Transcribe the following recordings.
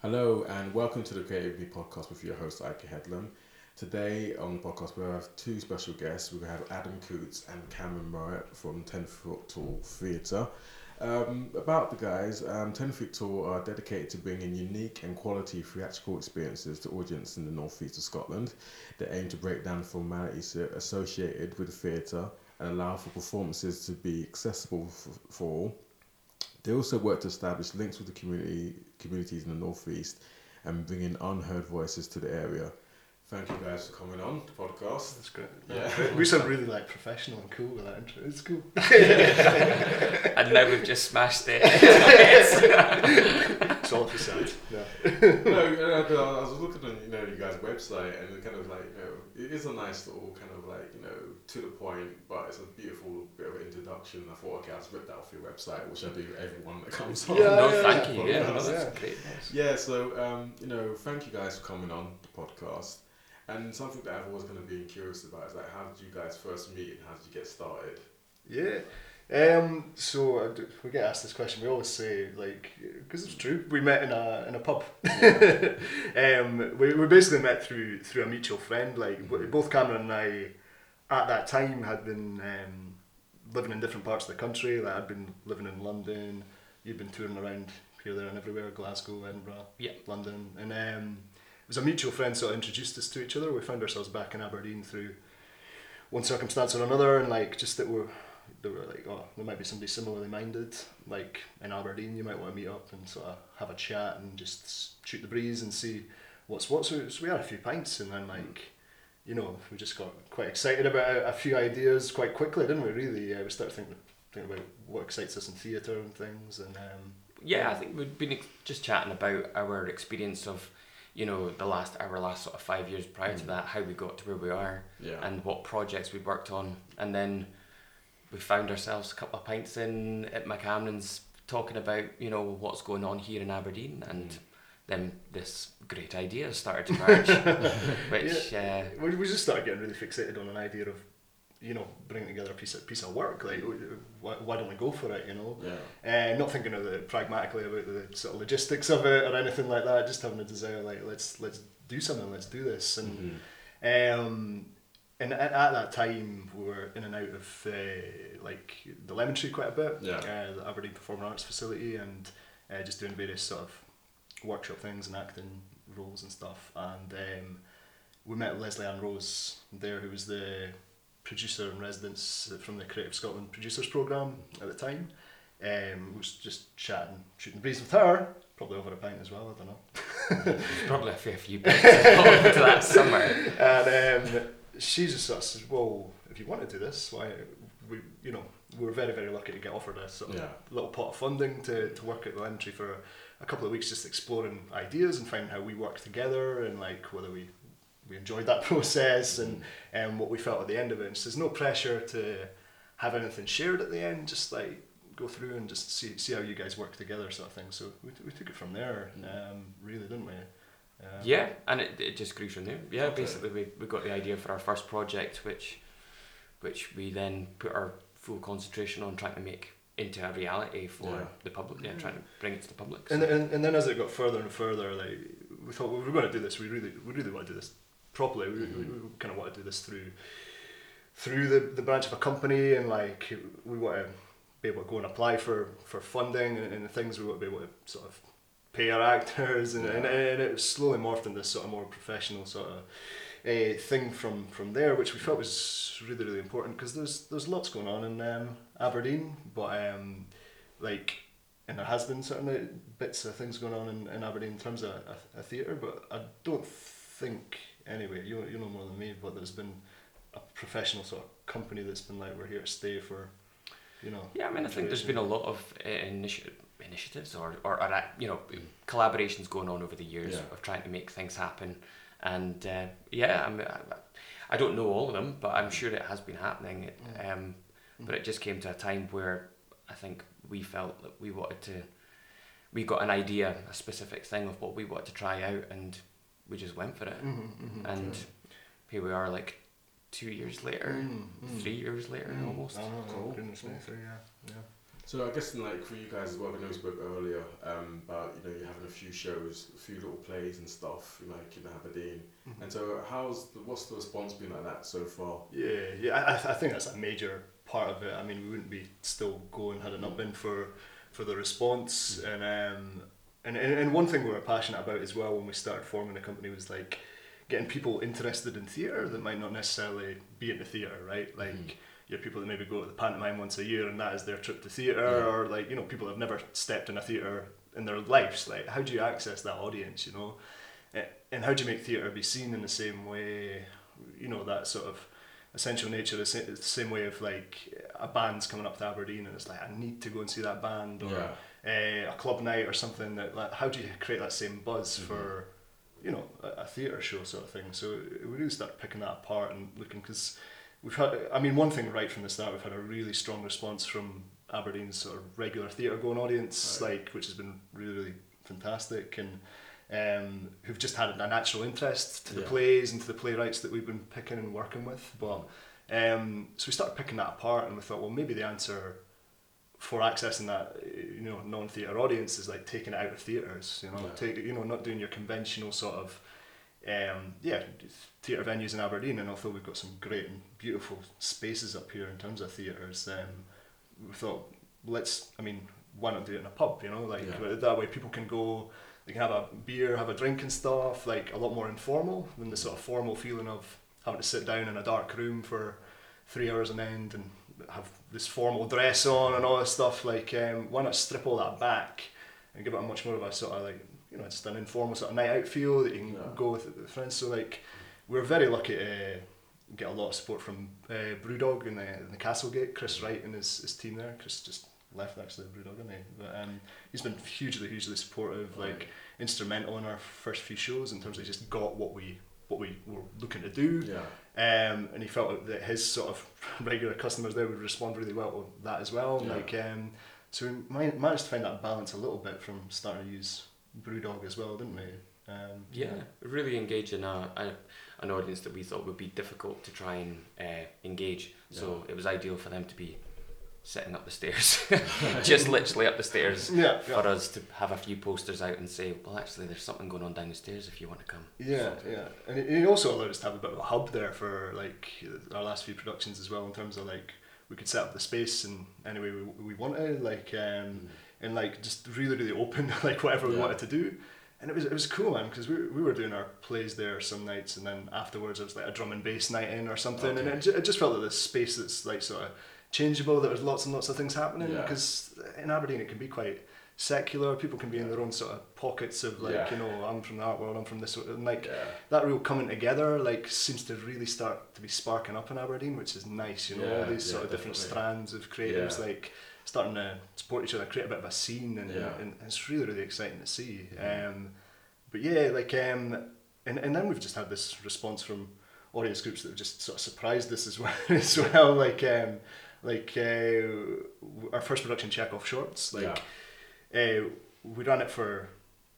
Hello and welcome to the Creative Me podcast with your host Ike Headlam. Today on the podcast we have two special guests. We have Adam Coots and Cameron Murray from Ten Foot Tall Theatre. Um, about the guys, um, Ten Foot Tall are dedicated to bringing unique and quality theatrical experiences to audiences in the North East of Scotland. They aim to break down the formalities associated with the theatre and allow for performances to be accessible for all. They also work to establish links with the community communities in the northeast and bringing unheard voices to the area. Thank you guys for coming on the podcast. That's great. Yeah. we sound really like professional and cool with that intro. It's cool. and now we've just smashed it. it's all facade. No. no, I was looking on you know you guys' website and it kind of like you know it is a nice little kind of like you know to the point, but it's a beautiful bit of an introduction. I thought okay, I was ripped out off your website, which I do everyone that comes on. Yeah, no, yeah, thank yeah. you. Yeah, Yeah, no, that's yeah. great. Yeah, so um, you know, thank you guys for coming on the podcast. And something that I've always kind of been curious about is like, how did you guys first meet and how did you get started? Yeah. Um, so we get asked this question. We always say like, because it's true. We met in a in a pub. um, we, we basically met through through a mutual friend. Like w both Cameron and I, at that time, had been um, living in different parts of the country. Like I'd been living in London. You'd been touring around here, there, and everywhere. Glasgow, Edinburgh, Yeah. London, and um, it was a mutual friend sort of introduced us to each other. We found ourselves back in Aberdeen through one circumstance or another, and like just that we're they were like, oh, there might be somebody similarly minded, like in Aberdeen, you might want to meet up and sort of have a chat and just shoot the breeze and see what's what. So, so we had a few pints and then like, you know, we just got quite excited about a, a few ideas quite quickly, didn't we? Really, uh, we started thinking thinking about what excites us in theatre and things, and um, Yeah, I think we'd been ex- just chatting about our experience of, you know, the last our last sort of five years prior to Mm. that, how we got to where we are, Yeah. and what projects we worked on, and then we found ourselves a couple of pints in at McCamden's talking about you know what's going on here in Aberdeen, and Mm. then this great idea started to emerge, which uh, we, we just started getting really fixated on an idea of, you know, bringing together a piece of piece of work. Like, why, why don't we go for it? You know. yeah. Uh, not thinking of it pragmatically about the sort of logistics of it or anything like that. Just having a desire, like let's let's do something, let's do this. And Mhm. um, and at, at that time we were in and out of uh, like the Lemon Tree quite a bit, Yeah. uh, the Aberdeen Performing Arts Facility, and uh, just doing various sort of workshop things and acting roles and stuff. And um, we met Leslie Ann Rose there, who was the producer in residence from the Creative Scotland Producers Programme at the time. Um, was just chatting, shooting the breeze with her, probably over a pint as well. I don't know. there's probably a fair few bits to that somewhere. and um, she just sort of says, "Well, if you want to do this, why?" We, you know, we were very, very lucky to get offered a sort of Yeah. little pot of funding to, to work at the entry for a couple of weeks, just exploring ideas and finding how we work together and like whether we we enjoyed that process and and what we felt at the end of it. And so there's no pressure to have anything shared at the end. Just like go through and just see see how you guys work together, sort of thing. So we, we took it from there, mm-hmm. um, really, didn't we? Um, Yeah, and it, it just grew from there. Yeah, basically we, we got the idea for our first project, which which we then put our full concentration on trying to make into a reality for Yeah. the public. Yeah, trying to bring it to the public. And, so- and and then as it got further and further, like we thought well, we're going to do this. We really we really want to do this properly. We, we, we kind of want to do this through through the, the branch of a company, and like we want to be able to go and apply for for funding and, and things. We want to be able to sort of pay our actors, and, and, and it slowly morphed into this sort of more professional sort of. A thing from from there, which we felt was really really important because there's there's lots going on in um, Aberdeen, but um, like and there has been certainly bits of things going on in, in Aberdeen in terms of a, a theatre, but I don't think anyway. You you know more than me, but there's been a professional sort of company that's been like we're here to stay for, you know. yeah, I mean, I think there's been a lot of uh, initi- initiatives or, or, or uh, you know collaborations going on over the years Yeah. of trying to make things happen. And uh, yeah, I, mean, I, I don't know all of them, but I'm sure it has been happening. It, Mm. um, but it just came to a time where I think we felt that we wanted to, we got an idea, a specific thing of what we wanted to try out, and we just went for it. Mhm, mhm, And yeah. here we are, like two years later, Mm, mm. three years later, Mm, almost. I know, Cool. goodness me, three, yeah, yeah. So I guess like for you guys as well, I know we spoke earlier um, about you know you having a few shows, a few little plays and stuff, you know, like in Aberdeen. Mhm. And so how's the, what's the response been like that so far? Yeah, yeah, I, I- think that's a major part of it. I mean, we wouldn't be still going had it not been for for the response. And um, and, and and one thing we were passionate about as well when we started forming the company was like getting people interested in theatre that might not necessarily be in the theatre, right? Like. Mhm. You have people that maybe go to the pantomime once a year and that is their trip to theatre, Yeah. or like you know people have never stepped in a theatre in their lives. Like, how do you access that audience? You know, and how do you make theatre be seen in the same way? You know that sort of essential nature, the sa- the same way of like a band's coming up to Aberdeen and it's like I need to go and see that band, or Yeah. uh, a club night or something. That like, how do you create that same buzz Mhm. for you know a, a theatre show sort of thing? So we really start picking that apart and looking because we've had. I mean, one thing right from the start, we've had a really strong response from Aberdeen's sort of regular theatre going audience, Right. like which has been really really fantastic and. Um, who've just had a natural interest to the Yeah. plays and to the playwrights that we've been picking and working with, but um, so we started picking that apart, and we thought, well, maybe the answer for accessing that, you know, non-theatre audience is like taking it out of theatres. You know, Yeah. take you know, not doing your conventional sort of, um, yeah, theatre venues in Aberdeen. And although we've got some great and beautiful spaces up here in terms of theatres, um, we thought, let's, I mean, why not do it in a pub? You know, like Yeah. that way people can go. They can have a beer, have a drink and stuff, like a lot more informal than the sort of formal feeling of having to sit down in a dark room for three hours on end and have this formal dress on and all this stuff. Like, um, why not strip all that back and give it a much more of a sort of like, you know, it's just an informal sort of night out feel that you can Yeah. go with, with friends. So, like, we're very lucky to get a lot of support from uh, Brewdog in the, in the Castlegate, Chris Wright and his, his team there. Chris just left actually Brewdog, didn't he? But um, he's been hugely, hugely supportive, like Right. instrumental in our first few shows in terms of just got what we what we were looking to do. Yeah. Um, and he felt that his sort of regular customers there would respond really well to that as well. Yeah. Like, um, so we managed to find that balance a little bit from starting to use BrewDog as well, didn't we? Um, Yeah, really engaging. A, a, an audience that we thought would be difficult to try and uh, engage. So it was ideal for them to be sitting up the stairs, just literally up the stairs, Yeah, for us to have a few posters out and say, well, actually, there's something going on down the stairs if you want to come. Yeah, yeah, and it, it also allowed us to have a bit of a hub there for like our last few productions as well, in terms of like we could set up the space in any way we, we wanted, like um, and like just really really open, like whatever we Yeah. wanted to do, and it was it was cool, man, because we, we were doing our plays there some nights, and then afterwards it was like a drum and bass night in or something, and it, it just felt like this space that's like sort of changeable. There was lots and lots of things happening Yeah. because in Aberdeen it can be quite secular. People can be in their own sort of pockets of like Yeah. you know I'm from the art world, I'm from this, and like Yeah. that real coming together like seems to really start to be sparking up in Aberdeen, which is nice. You know, all Yeah, these sort yeah, of different strands of creatives Yeah. like starting to support each other, create a bit of a scene, and, Yeah. and it's really really exciting to see. Mhm. Um, but yeah, like um, and and then we've just had this response from audience groups that have just sort of surprised us as well. as well, like um, like uh, our first production, Chekhov Shorts, like. Uh, we ran it for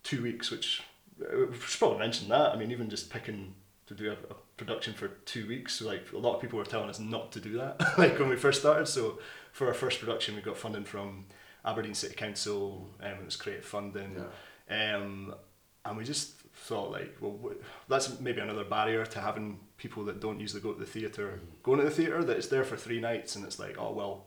two weeks, which uh, we should probably mention that. I mean, even just picking to do a, a production for two weeks, so like a lot of people were telling us not to do that, like when we first started. So for our first production, we got funding from Aberdeen City Council, and it was creative funding, Yeah. um, and we just thought like, well, wh- that's maybe another barrier to having people that don't usually go to the theatre going to the theatre. That it's there for three nights, and it's like, oh well,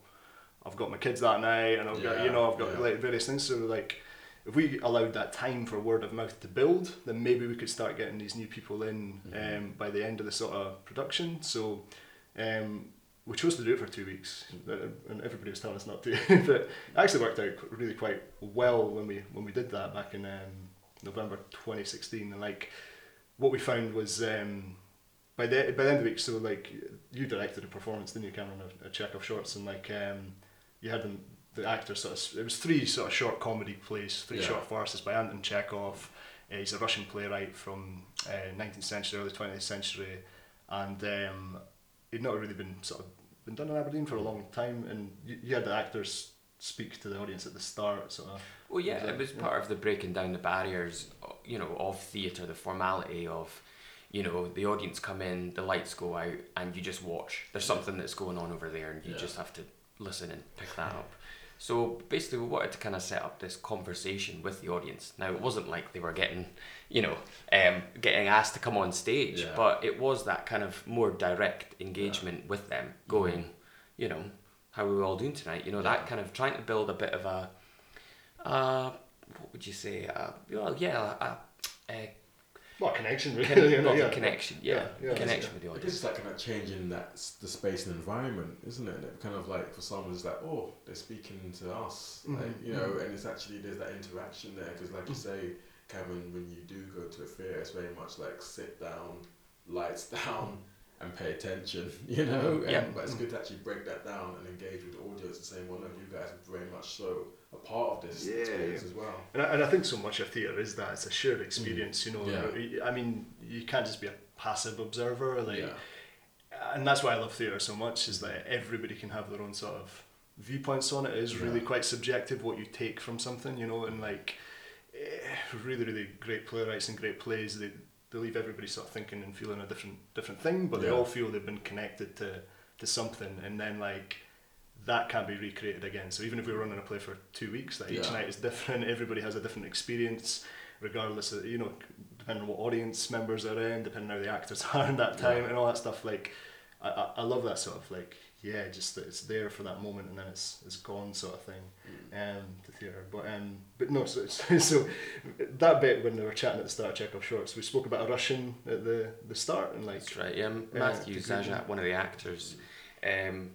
I've got my kids that night, and I've got you know I've got yeah. like various things. So like, if we allowed that time for word of mouth to build, then maybe we could start getting these new people in Mhm. um, by the end of the sort of production. So. Um, we chose to do it for two weeks, and everybody was telling us not to. but it actually worked out really quite well when we when we did that back in um, November 2016. And like, what we found was um, by the by the end of the week, so like you directed a performance, didn't you, Cameron, a, a Chekhov shorts, and like um, you had them the actors sort of it was three sort of short comedy plays, three Yeah. short farces by Anton Chekhov. Uh, he's a Russian playwright from uh, 19th century, early 20th century, and um, he'd not really been sort of been done in Aberdeen for a long time, and you, you had the actors speak to the audience at the start, sort of. Well, yeah, Exactly, it was yeah. part of the breaking down the barriers, you know, of theatre, the formality of, you know, the audience come in, the lights go out, and you just watch. There's something that's going on over there, and you Yeah. just have to listen and pick that up. So basically, we wanted to kind of set up this conversation with the audience. Now, it wasn't like they were getting, you know, um, getting asked to come on stage, Yeah. but it was that kind of more direct engagement with them, going, you know, how are we all doing tonight? You know, Yeah. that kind of trying to build a bit of a, uh, what would you say? Uh, well, yeah, a, a, a connection, really. Con- you know, not yeah. a connection, yeah, Yeah, yeah, connection yeah. with the I audience. guess it's like kind of changing that the space and environment, isn't it? And it kind of like for someone it's like, oh, they're speaking to us, like Mhm, you know, mhm. and it's actually there's that interaction there because, like you say, Kevin, when you do go to a theatre, it's very much like sit down, lights down, and pay attention, you know. And, Yeah. But it's good to actually break that down and engage with the audience and saying, well, no, you guys are very much so a part of this Yeah, experience yeah. as well. And I, and I think so much of theatre is that it's a shared experience. You know, Yeah. I mean, you can't just be a passive observer. Like, yeah. and that's why I love theatre so much is that everybody can have their own sort of viewpoints on it. It is really quite subjective what you take from something, you know, and like eh, really, really great playwrights and great plays. They they leave everybody sort of thinking and feeling a different different thing, but they all feel they've been connected to to something, and then like. That can't be recreated again. So even if we were running a play for two weeks, like each night is different. Everybody has a different experience, regardless of you know, depending on what audience members are in, depending on how the actors are in that time, Yeah. and all that stuff. Like, I, I love that sort of like yeah, just that it's there for that moment and then it's it's gone sort of thing. Mm. Um, the theatre, but um, but no, so so that bit when they were chatting at the start of Chekhov Shorts, we spoke about a Russian at the the start and like That's right. Yeah, Yeah, Matthew it's a Zajac, one of the actors, um,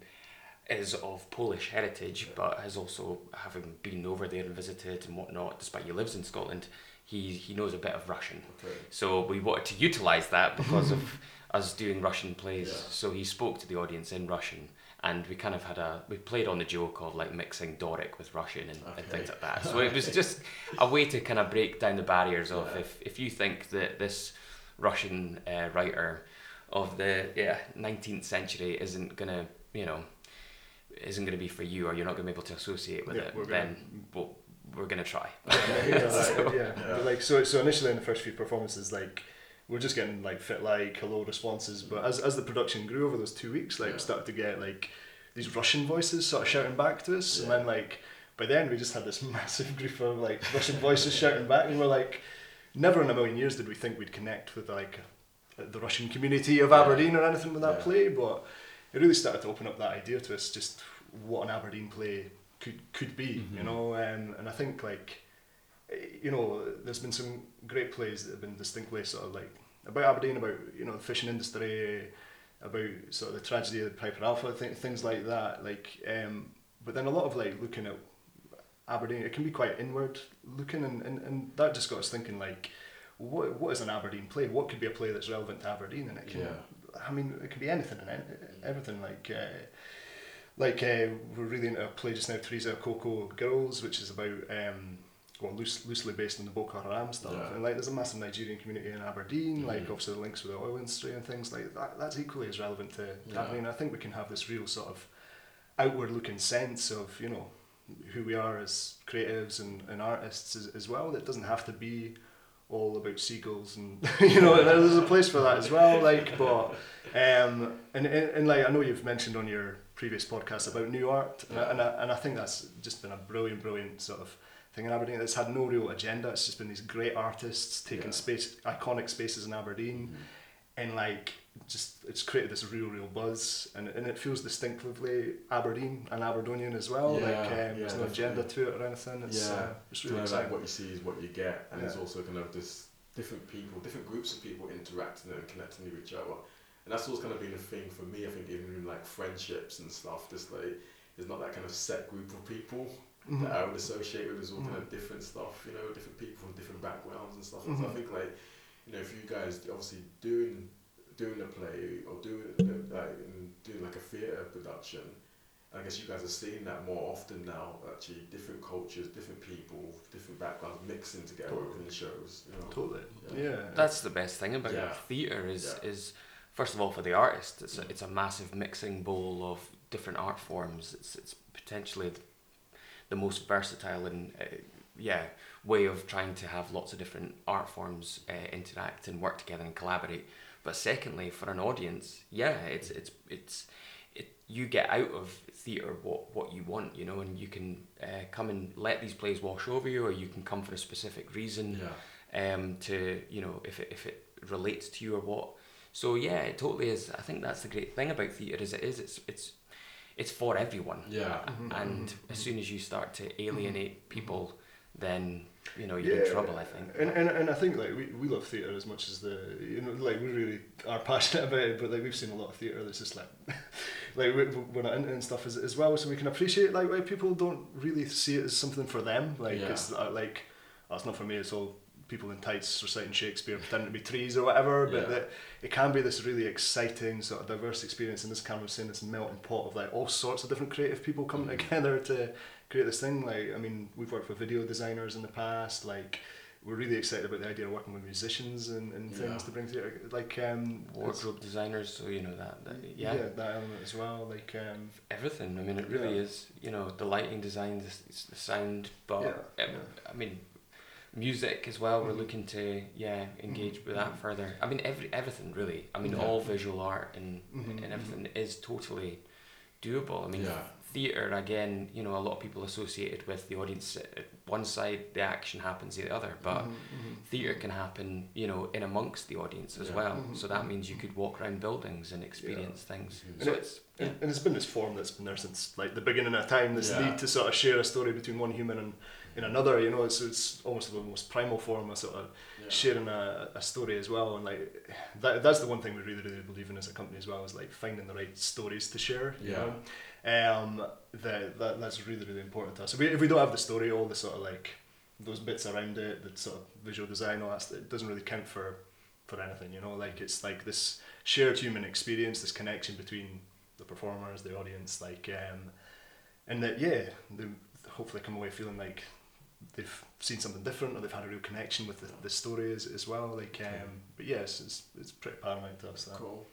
is of Polish heritage, but has also having been over there and visited and whatnot. Despite he lives in Scotland, he he knows a bit of Russian. Okay. So we wanted to utilize that because of us doing Russian plays. Yeah. So he spoke to the audience in Russian. And we kind of had a we played on the joke of like mixing Doric with Russian and, and things like that. So it was just a way to kind of break down the barriers of Yeah. if, if you think that this Russian uh, writer of the yeah nineteenth century isn't gonna you know isn't gonna be for you or you're not gonna be able to associate with Yeah, it, we're gonna- then we'll, we're gonna try. yeah, yeah, So- yeah. But like so, so initially in the first few performances, like we're just getting like fit like hello responses. But as as the production grew over those two weeks, like Yeah. we started to get like these Russian voices sort of shouting back to us, and then like by then we just had this massive group of like Russian voices shouting back, and we're like, never in a million years did we think we'd connect with like the Russian community of Yeah. Aberdeen or anything with that Yeah. play, but it really started to open up that idea to us, just what an Aberdeen play could could be, you Mhm. know, um, and I think like you know, there's been some great plays that have been distinctly sort of like about Aberdeen, about you know the fishing industry, about sort of the tragedy of the Piper Alpha, th- things like that. Like, um, but then a lot of like looking at Aberdeen, it can be quite inward looking, and, and, and that just got us thinking like, what what is an Aberdeen play? What could be a play that's relevant to Aberdeen? And it can, Yeah. I mean, it can be anything and everything. Like, uh, like uh, we're really into a play just now, Teresa Coco Girls, which is about um, well, loose, loosely based on the Boko Haram stuff. Yeah. And like, there's a massive Nigerian community in Aberdeen. Like, Mhm. obviously the links with the oil industry and things like that. That's equally as relevant to, Yeah. Aberdeen. I think we can have this real sort of outward-looking sense of you know who we are as creatives and, and artists as, as well. That doesn't have to be all about seagulls and you know there's a place for that as well like but um and, and, and like I know you've mentioned on your previous podcast about Nuart and, I, and, I, and I think that's just been a brilliant brilliant sort of thing in Aberdeen it's had no real agenda. It's just been these great artists taking Yeah. space iconic spaces in Aberdeen and like just it's created this real real buzz and, and it feels distinctively Aberdeen and Aberdonian as well. Yeah, like um, yeah, there's no agenda to it or anything. It's Yeah. uh, it's You really know, like exciting. what you see is what you get, and there's also kind of this different people, different groups of people interacting and connecting with each other, and that's always kind of been a thing for me. I think even in like friendships and stuff, just like there's not that kind of set group of people Mhm. that I would associate with. There's all kind of different stuff, you know, different people from different backgrounds and stuff. And so I Mhm. think like, you know, if you guys obviously doing doing a play or doing uh, like doing like a theatre production. I guess you guys are seeing that more often now. Actually, different cultures, different people, different backgrounds mixing together Totally. within shows. You know? Totally. Yeah. Yeah. That's the best thing about Yeah. theatre is Yeah. is first of all for the artist it's a, it's a massive mixing bowl of different art forms. It's it's potentially the, most versatile and uh, yeah way of trying to have lots of different art forms uh, interact and work together and collaborate. But secondly, for an audience, yeah, it's it's it's it, you get out of theatre what what you want, you know, and you can uh, come and let these plays wash over you, or you can come for a specific reason Yeah. um, to you know if it if it relates to you or what. So yeah, it totally is. I think that's the great thing about theatre is it is it's it's it's for everyone. Yeah. Mm-hmm. And mm-hmm. as soon as you start to alienate mm-hmm. people, then you know you're in trouble. I think. And, and, and I think like we, we love theatre as much as the you know like we really are passionate about it, but like we've seen a lot of theatre that's just like like we, we're not into and stuff as, as well, so we can appreciate like why people don't really see it as something for them. Like Yeah. it's uh, like oh, it's not for me. It's all people in tights reciting Shakespeare, pretending to be trees or whatever. But Yeah. that it can be this really exciting sort of diverse experience. And this kind of saying this melting pot of like all sorts of different creative people coming Mhm. together to create this thing. Like I mean, we've worked with video designers in the past. Like we're really excited about the idea of working with musicians and, and things Yeah. to bring together. Like um, Wardrobe designers, so you know that, that yeah, that element as well. Like um, everything. I mean, it really Yeah. is. You know, the lighting design, the, the sound, but Yeah, yeah. I mean, music as well. We're Mhm. looking to yeah engage with that Mhm. further. I mean, every everything really. I mean, Yeah. all visual art and Mhm, and everything is totally doable. I mean, Yeah. theatre again. You know, a lot of people associated with the audience. At one side, the action happens the other, but mhm, mhm. theatre can happen, you know, in amongst the audience as Yeah. well. Mhm. So that means you could walk around buildings and experience things. So And it- it's. And, and it's been this form that's been there since like the beginning of time. This need to sort of share a story between one human and in another. You know, it's it's almost the most primal form of sort of Yeah. sharing a, a story as well. And like that that's the one thing we really really believe in as a company as well is like finding the right stories to share. You know? Um, that, that that's really really important to us. If we, if we don't have the story, all the sort of like those bits around it, the sort of visual design, all that, it doesn't really count for for anything. You know, like it's like this shared human experience, this connection between the performers, the audience, like, um, and that yeah, they hopefully come away feeling like they've seen something different or they've had a real connection with the, the story as, as well. Like, um, but yes, it's it's pretty paramount to us. That. Cool.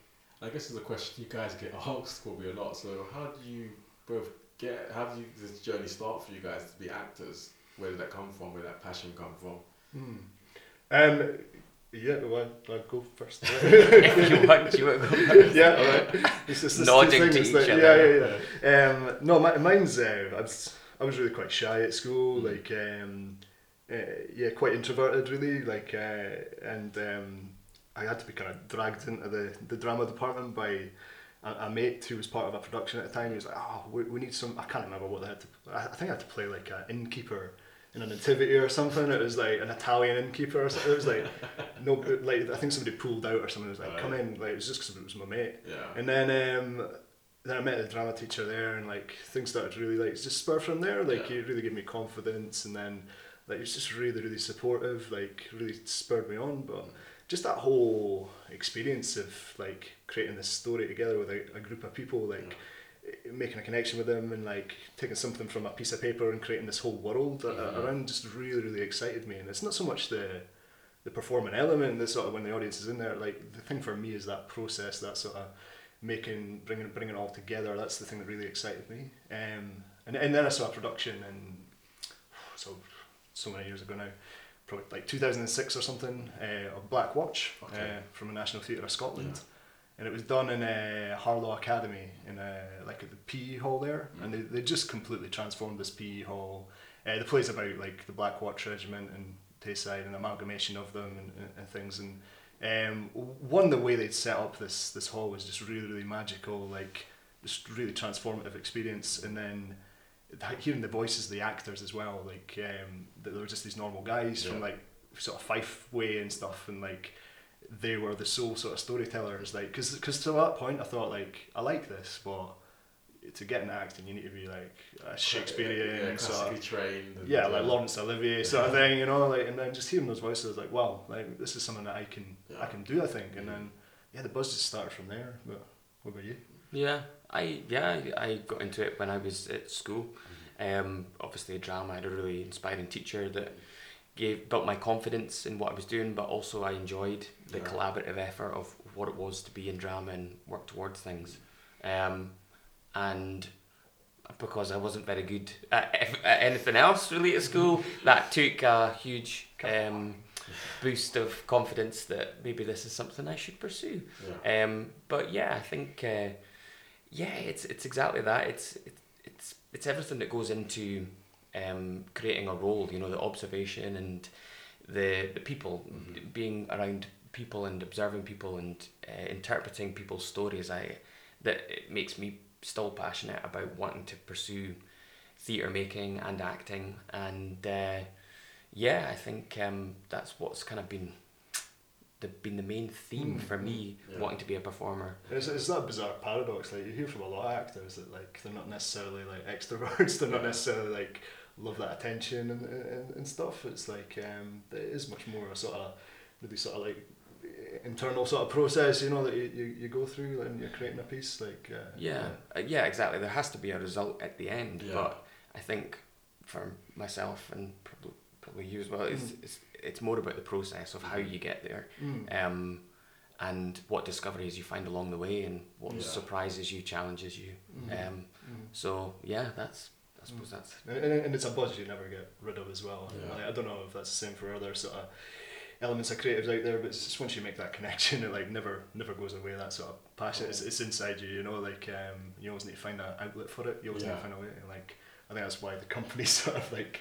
I guess it's a question you guys get asked probably a lot. So how do you both get? How do you, this journey start for you guys to be actors? Where did that come from? Where did that passion come from? Hmm. Um, yeah, well, I'll go first. if you want, you want to go first. yeah, all right. It's just this Nodding two to things, each like, other. Yeah, yeah, yeah. Um, no, mi- mine's uh, I was really quite shy at school, Mm. like um, uh, yeah, quite introverted really, like uh, and um, I had to be kind of dragged into the, the drama department by a, a mate who was part of a production at the time. He was like, oh, we, we need some. I can't remember what they had to. I, I think I had to play like an innkeeper in a nativity or something. It was like an Italian innkeeper or something. It was like no, like I think somebody pulled out or something. It was like, come in. Like it was just because it was my mate. Yeah. And then um, then I met the drama teacher there, and like things started to really like just spur from there. Like Yeah. he really gave me confidence, and then like he was just really really supportive. Like really spurred me on. But just that whole experience of like creating this story together with a, a group of people, like eh, making a connection with them, and like taking something from a piece of paper and creating this whole world Mhm. around, just really really excited me. And it's not so much the the performing element, the sort of when the audience is in there. Like the thing for me is that process, that sort of making bringing bringing it all together. That's the thing that really excited me. Um, and and then I saw a production and so so many years ago now, probably like 2006 or something, uh, of Black Watch Okay. uh, from the National Theatre of Scotland. And it was done in uh, Harlaw Academy in uh, like at the PE hall there, and they, they just completely transformed this PE hall. Uh, the play's about like the Black Watch Regiment and Tayside, and amalgamation of them and, and, and things. And um, one the way they'd set up this this hall was just really really magical, like just really transformative experience. And then hearing the voices of the actors as well, like um, that they were just these normal guys from like sort of Fife way and stuff, and like they were the sole sort of storytellers. Like, because because to that point I thought like I like this, but to get into acting you need to be like a Shakespearean yeah, sort of trained. and, yeah, like Laurence Olivier sort of thing, you know, like and then just hearing those voices, like wow, like this is something that I can I can do, I think, and then yeah, the buzz just started from there. But what about you? Yeah, I yeah I I got into it when I was at school. Um, obviously drama. I had a really inspiring teacher that gave built my confidence in what I was doing, but also I enjoyed the Yeah. collaborative effort of what it was to be in drama and work towards things. Um, and because I wasn't very good at, at anything else really at school, that took a huge um, boost of confidence that maybe this is something I should pursue. Yeah. Um, but yeah, I think uh, yeah, it's it's exactly that. It's it, it's it's everything that goes into um, creating a role. You know, the observation and the the people Mhm. being around people and observing people and uh, interpreting people's stories. I that it makes me still passionate about wanting to pursue theatre making and acting and uh, yeah, I think um, that's what's kind of been the been the main theme Mm, for me yeah. wanting to be a performer. It's, it's that bizarre paradox. Like you hear from a lot of actors that like they're not necessarily like extroverts. They're not necessarily like love that attention and, and, and stuff. It's like um, it is much more a sort of really sort of like internal sort of process. You know that you, you, you go through and you're creating a piece. Like uh, Yeah, uh, yeah, exactly. There has to be a result at the end, Yeah. but I think for myself and probably probably you as well, it's, Mm. it's it's more about the process of how you get there, Mm. um, and what discoveries you find along the way, and what Yeah. surprises you, challenges you. Mhm. Um, Mm. so yeah, that's I suppose that's And, and and it's a buzz you never get rid of as well. Yeah. Like, I don't know if that's the same for other sort of elements of creatives out there, but it's just once you make that connection, it like never never goes away. That sort of passion, it's, it's inside you. You know, like um, you always need to find an outlet for it. You always need to find a way. And like I think that's why the company sort of like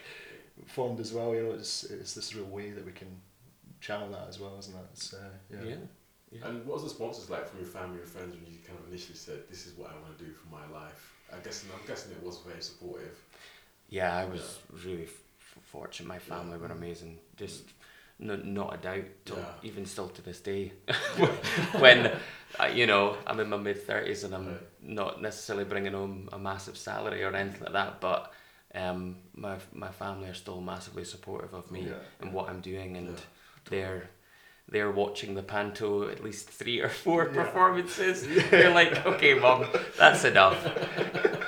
formed as well. You know, it's it's this real way that we can channel that as well, isn't it? It's, uh, yeah. yeah. yeah. And what was the sponsors like from your family and friends when you kind of initially said, "This is what I want to do for my life"? I guess I'm guessing it was very supportive. Yeah, I was really f- fortunate. My family Yeah. were amazing. Just no, not a doubt. Till, Yeah. Even still to this day, when uh, you know I'm in my mid thirties and I'm Right. not necessarily bringing home a massive salary or anything like that, but um, my my family are still massively supportive of me Yeah. and what I'm doing, and Yeah. they're they're watching the panto at least three or four Yeah. performances. They're like, okay, mom, that's enough.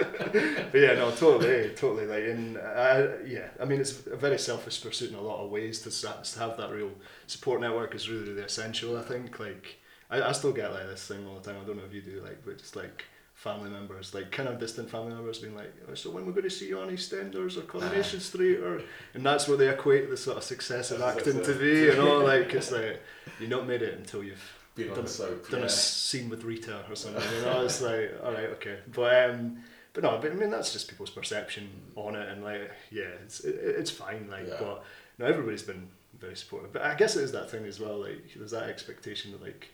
but yeah, no, totally, totally. Like, in uh, yeah, I mean, it's a very selfish pursuit in a lot of ways. To, to have that real support network is really, really essential. I think. Like, I, I still get like this thing all the time. I don't know if you do, like, but just like family members, like kind of distant family members, being like, oh, "So when we're going to see you on EastEnders or Coronation Street?" Or and that's what they equate the sort of success of That's- acting to be. You know, like it's like you're not made it until you've on Done- soap. done yeah. a scene with Rita or something. You know, it's like, all right, okay, but um, but no, but I mean that's just people's perception on it, and like, yeah, it's it, it's fine, like, Yeah. but no, everybody's been very supportive. But I guess it is that thing as well, like, there's that expectation that like.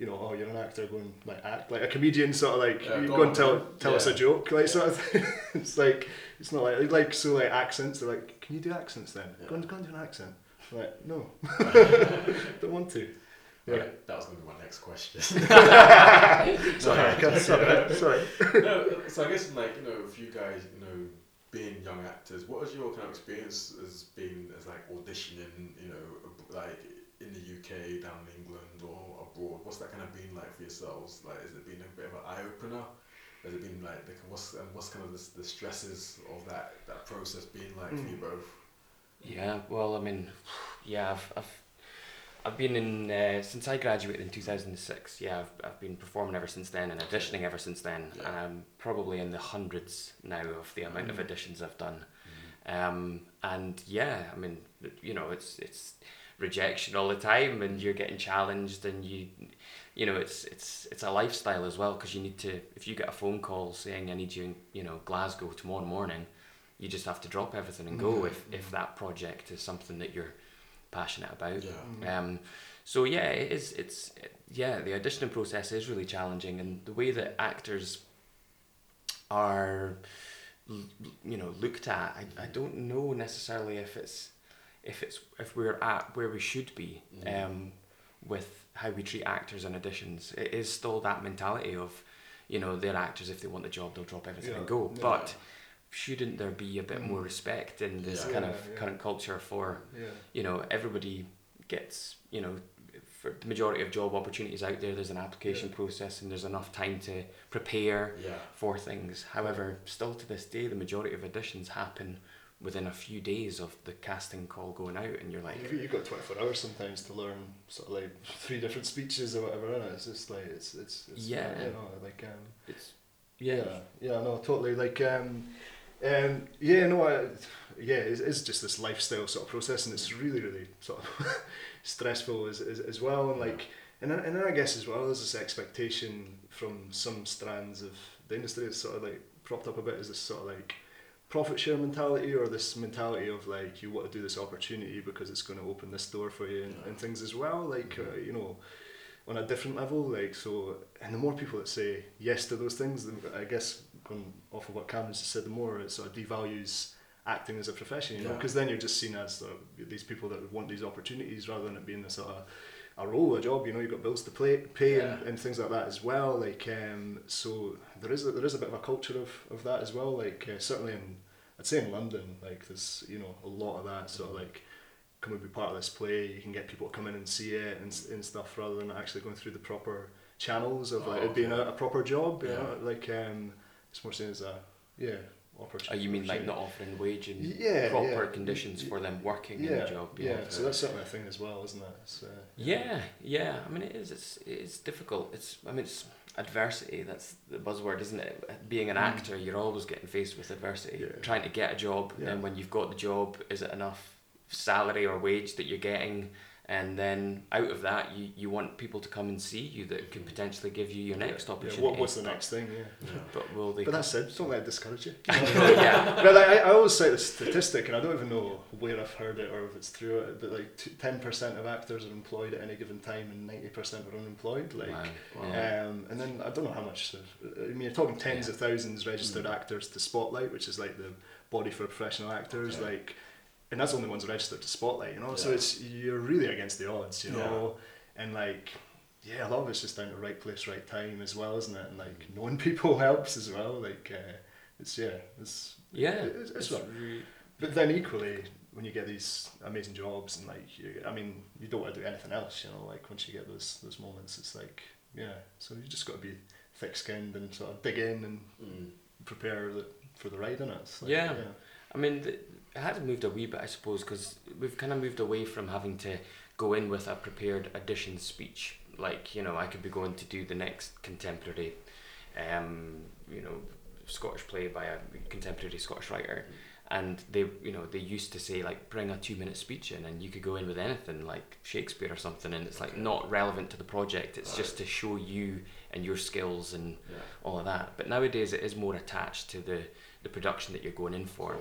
You know, oh, you're an actor, go and like act like a comedian, sort of like Yeah, you go and tell tell us a joke, like sort of thing. it's like it's not like like so like accents. They're like, can you do accents then? Go and go and do an accent. I'm like, no, don't want to. Yeah. That was going to be my next question. Sorry, sorry, sorry. no, so I guess like you know, if you guys you know being young actors, what was your kind of experience as being as like auditioning, you know, like in the UK, down in England, or abroad? What's that kind of been like for yourselves? Like, has it been a bit of an eye opener? Has it been like the, what's and what's kind of the, the stresses of that that process being like for you Mm. both? Yeah, well, I mean, yeah, I've, I've, I've been in, uh, since I graduated in 2006, yeah, I've, I've been performing ever since then and auditioning ever since then. Yeah. And I'm probably in the hundreds now of the amount of Mm. auditions I've done. Um, and yeah, I mean, you know, it's, it's rejection all the time and you're getting challenged and you, you know, it's, it's, it's a lifestyle as well because you need to, if you get a phone call saying I need you in, you know, Glasgow tomorrow morning, you just have to drop everything and go Mhm. if, if that project is something that you're passionate about. Yeah. Um, so yeah, it is. It's yeah, the auditioning process is really challenging, and the way that actors are, you know, looked at. I, I don't know necessarily if it's if it's if we're at where we should be Mhm. um, with how we treat actors and auditions. It is still that mentality of, you know, they're actors. If they want the job, they'll drop everything and go. Yeah. But shouldn't there be a bit more Mm. respect in this Yeah. kind Yeah, of yeah. current culture for Yeah. you know everybody gets you know for the majority of job opportunities out there there's an application Yeah. process and there's enough time to prepare Yeah. for things however still to this day the majority of auditions happen within a few days of the casting call going out and you're like You've, you've got 24 hours sometimes to learn sort of like three different speeches or whatever, and it's just like, it's, it's, it's Yeah. you know, like, um, it's yeah, yeah yeah, no, totally, like, um, um, yeah, no, I, yeah, it's, it's just this lifestyle sort of process, and it's really, really sort of stressful as, as, as well, and like, and then, and then I guess as well there's this expectation from some strands of the industry that's sort of like propped up a bit as this sort of like profit share mentality or this mentality of like you want to do this opportunity because it's going to open this door for you and, and things as well like uh, you know on a different level like so and the more people that say yes to those things the, I guess going off of what Cameron just said the more it sort of devalues acting as a profession you know Yeah. because then you're just seen as the, these people that want these opportunities rather than it being a sort of a role, a job. You know, you've got bills to play, pay, and, Yeah. and things like that as well. Like, um, so there is a, there is a bit of a culture of, of that as well. Like, uh, certainly in I'd say in London, like there's you know a lot of that sort of like come and be part of this play. You can get people to come in and see it and, and stuff rather than actually going through the proper channels of like Oh, it being a, a proper job. You Yeah. know, like um, it's more seen as a yeah Oh, you mean like not offering wage and Yeah, proper yeah. conditions for them working yeah, in the job? Yeah, so that's certainly a thing as well, isn't it? Uh, Yeah, yeah. I mean, it is. It's it's difficult. It's. I mean, it's adversity. That's the buzzword, isn't it? Being an Mm. actor, you're always getting faced with adversity. Yeah. Trying to get a job, Yeah. and when you've got the job, is it enough salary or wage that you're getting? And then out of that, you, you want people to come and see you that can potentially give you your next yeah, opportunity. Yeah, what, what's the next thing? Yeah. Yeah. But will they? But that said, don't let it discourage you. yeah. but I, I always say the statistic, and I don't even know where I've heard it or if it's through it, but like ten percent of actors are employed at any given time, and ninety percent are unemployed. Like, Wow. Wow. um, and then I don't know how much. of- I mean, you're talking tens of thousands registered actors to Spotlight, which is like the body for professional actors. Okay. Like, and that's the only ones registered to Spotlight. You know, so it's you're really against the odds. You know, and like. Yeah, a lot of it's just down to the right place, right time as well, isn't it? And like knowing people helps as well. Like, uh, it's yeah, it's Yeah. It's- it's re- but then equally, when you get these amazing jobs and like, you, I mean, you don't want to do anything else, you know. Like once you get those those moments, it's like, yeah. So you just got to be thick-skinned and sort of dig in and Mm. prepare the, for the ride in it. It's like, Yeah. I mean, th- it had moved a wee bit, I suppose, because we've kind of moved away from having to go in with a prepared audition speech. Like, you know, I could be going to do the next contemporary, um, you know, Scottish play by a contemporary Scottish writer. And they, you know, they used to say like, bring a two-minute speech in, and you could go in with anything like Shakespeare or something, and it's like not relevant to the project. It's just to show you and your skills and Yeah. all of that. But nowadays, it is more attached to the the production that you're going in for.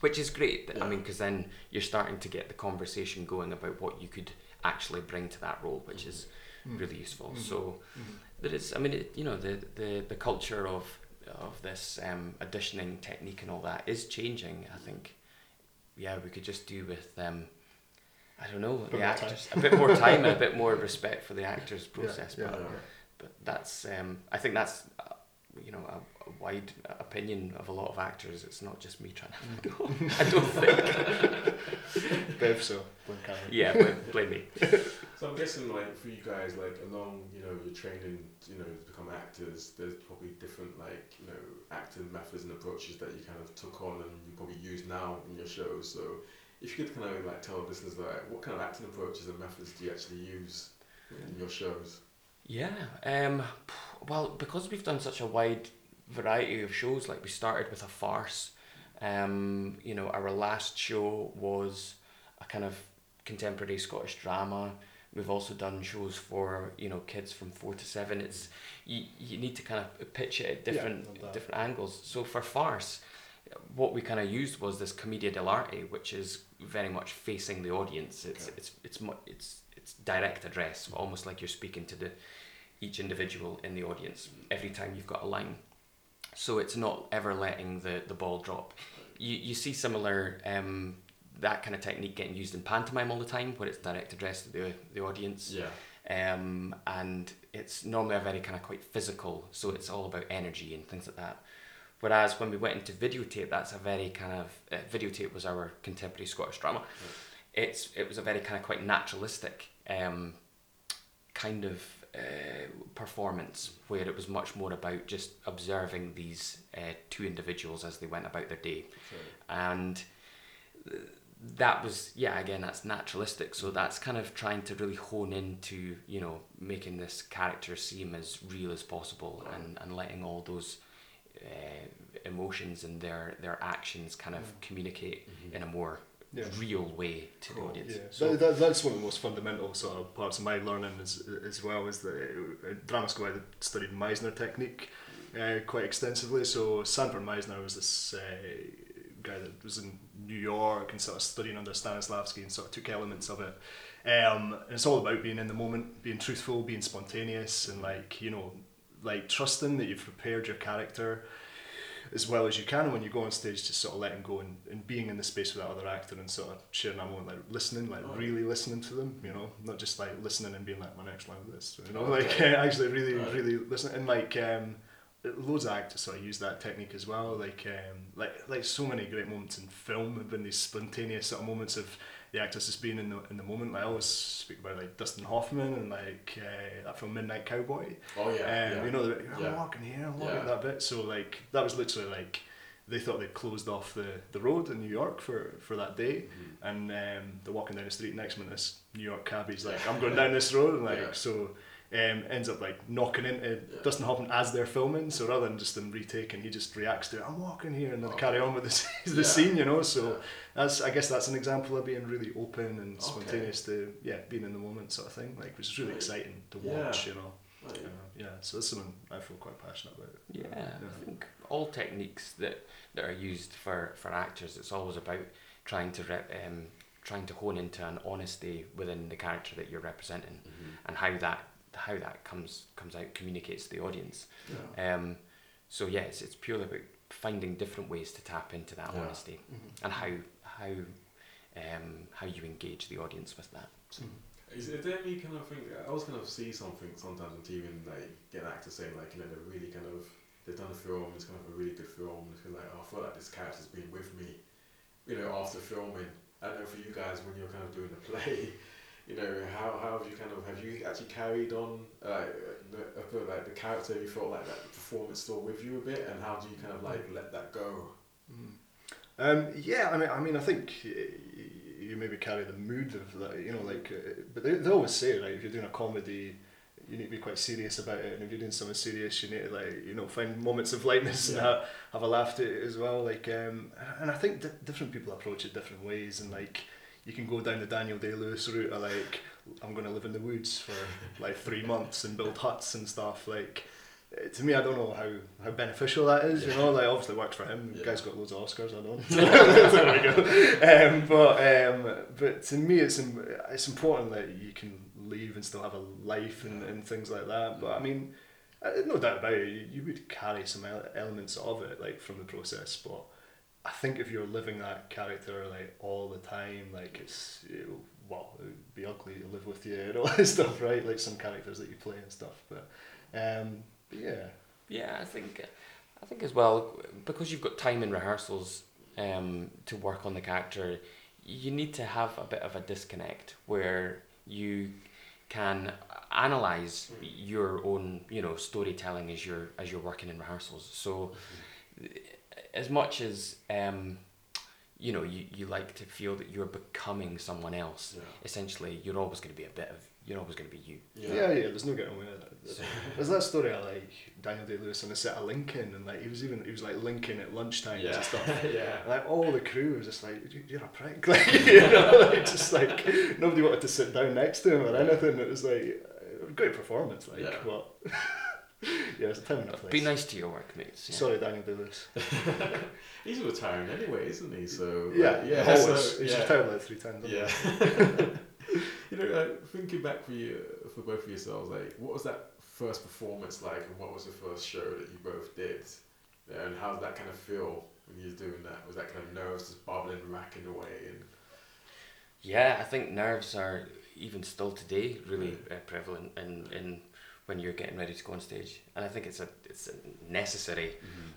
Which is great. I mean, because then you're starting to get the conversation going about what you could actually bring to that role, which is Mm. really useful. Mhm. So Mhm. there is, I mean, it, you know, the, the the culture of of this um, auditioning technique and all that is changing. I think, yeah, we could just do with um, I don't know the actors a bit more time and a bit more respect for the actors' process. yeah, but yeah. but that's um, I think that's uh, you know a wide opinion of a lot of actors. It's not just me trying to go. I don't think. Bev, so blame Cameron. Yeah, blame, blame me. So I'm guessing, like, for you guys, like, along, you know, your training, you know, to become actors, there's probably different, like, you know, acting methods and approaches that you kind of took on and you probably use now in your shows. So if you could kind of, like, tell listeners, like, what kind of acting approaches and methods do you actually use in your shows? Yeah. Um, well, because we've done such a wide variety of shows, like we started with a farce. Um, you know, our last show was a kind of contemporary Scottish drama. We've also done shows for you know kids from four to seven. It's you, you need to kind of pitch it at different that. different angles. So for farce, what we kind of used was this commedia dell'arte, which is very much facing the audience. It's Okay. it's it's mu- it's it's direct address, almost like you're speaking to the each individual in the audience every time you've got a line. So it's not ever letting the, the ball drop. You you see similar um, that kind of technique getting used in pantomime all the time, where it's direct address to the the audience Yeah. um, and it's normally a very kind of quite physical, so it's all about energy and things like that. Whereas when we went into videotape, that's a very kind of uh, videotape was our contemporary Scottish drama. It's it was a very kind of quite naturalistic um, kind of uh, performance where it was much more about just observing these uh, two individuals as they went about their day. And that was yeah again that's naturalistic. So that's kind of trying to really hone into you know making this character seem as real as possible and, and letting all those uh, emotions and their their actions kind of communicate in a more Yeah. real way to Cool. the audience. Yeah, So that, that, that's one of the most fundamental sort of parts of my learning as, as well is that uh, at drama school I studied Meisner technique uh, quite extensively. So Sanford Meisner was this uh, guy that was in New York and sort of studying under Stanislavski and sort of took elements of it. Um, and it's all about being in the moment, being truthful, being spontaneous, and like you know, like trusting that you've prepared your character as well as you can when you go on stage just sort of letting go and, and being in the space with that other actor and sort of sharing that moment like listening like Oh. really listening to them you know not just like listening and being like my next line is this you know Okay. like actually really Right. really listening and like um loads of actors sort of use that technique as well like um like like so many great moments in film have been these spontaneous sort of moments of the actors just being in the in the moment like I always speak about like Dustin Hoffman and like uh, that film Midnight Cowboy Oh yeah. um, yeah. You know, the, I'm Yeah. walking here, I'm walking Yeah. that bit. So like that was literally like they thought they'd closed off the, the road in New York for, for that day, Mhm. and um, they're walking down the street next minute. This New York cabbie's like, I'm going down this road, and like so. Um, ends up like knocking into Yeah. Dustin Hoffman as they're filming, so rather than just them retaking, he just reacts to it. I'm walking here, and then Oh. carry on with the, s- the Yeah. scene, you know. So Yeah. that's I guess that's an example of being really open and Okay. spontaneous to yeah being in the moment sort of thing, like which is really Right. exciting to Yeah. watch, you know. Right. Uh, yeah, so that's something I feel quite passionate about. Yeah, Yeah. I think all techniques that, that are used for, for actors, it's always about trying to rep, um, trying to hone into an honesty within the character that you're representing, Mhm. and how that how that comes comes out communicates to the audience. Yeah. Um, so yeah, it's, it's purely about finding different ways to tap into that Yeah. honesty and how how um, how you engage the audience with that. So, Is, is there any kind of thing? I always kind of see something sometimes on TV and like get an actor saying like you know they're really kind of they've done a film, it's kind of a really good film. And they feel like oh, I feel like this character's been with me, you know, after filming. I don't know for you guys when you're kind of doing the play, you know, how, how have you kind of have you actually carried on uh, the, like the character? You felt like that performance still with you a bit, and how do you kind of like let that go? Mm. Um, yeah, I mean, I mean, I think you maybe carry the mood of that, you know, like, uh, but they, they always say, like, if you're doing a comedy, you need to be quite serious about it, and if you're doing something serious, you need to, like, you know, find moments of lightness and have, have a laugh to it as well, like, um, and I think di- different people approach it different ways, and like, you can go down the Daniel Day Lewis route of like, I'm going to live in the woods for like three months and build huts and stuff, like, uh, to me, I don't know how, how beneficial that is. You know, like obviously it works for him. The Yeah. guy's got loads of Oscars. I don't. there we go. Um, but um, but to me, it's it's important that you can leave and still have a life and, and things like that. But I mean, uh, no doubt about it, you, you would carry some elements of it like from the process. But I think if you're living that character like all the time, like it's it, well, it would be ugly to live with you and all that stuff, right? Like some characters that you play and stuff. But um, but yeah. Yeah, I think I think as well because you've got time in rehearsals um, to work on the character, you need to have a bit of a disconnect where you can analyze your own you know storytelling as you're as you're working in rehearsals. So as much as um, you know you, you like to feel that you're becoming someone else, Yeah. essentially you're always going to be a bit of you're always going to be you. Yeah, yeah, there's no getting away with it. So- There's that story of like Daniel Day Lewis on the set of Lincoln, and like he was even he was like Lincoln at lunchtime Yeah. and stuff. yeah. And, like all the crew was just like, "You- you're a prick, like you know, like, just like nobody wanted to sit down next to him or anything. It was like a great performance, like Yeah. but yeah, it's a time and a place. Be nice to your workmates. Yeah. Sorry, Daniel Day Lewis. He's retiring anyway, isn't he? So Yeah, like, yeah, always. so, He's yeah. retired like three times. hasn't Yeah. you know, like, thinking back for you, for both of yourselves, like, what was that first performance like, and what was the first show that you both did, Yeah, and how did that kind of feel when you were doing that? Was that kind of nerves just bubbling, racking away, and Yeah, I think nerves are even still today really uh, prevalent in, in when you're getting ready to go on stage, and I think it's a it's a necessary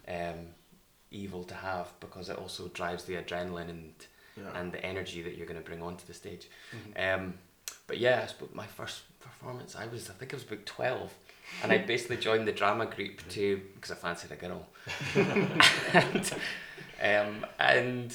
um, evil to have because it also drives the adrenaline and yeah, and the energy that you're going to bring onto the stage. Mhm. Um, but yeah, I suppose my first performance, I was I think I was about twelve, and I basically joined the drama group to because I fancied a girl, and, um, and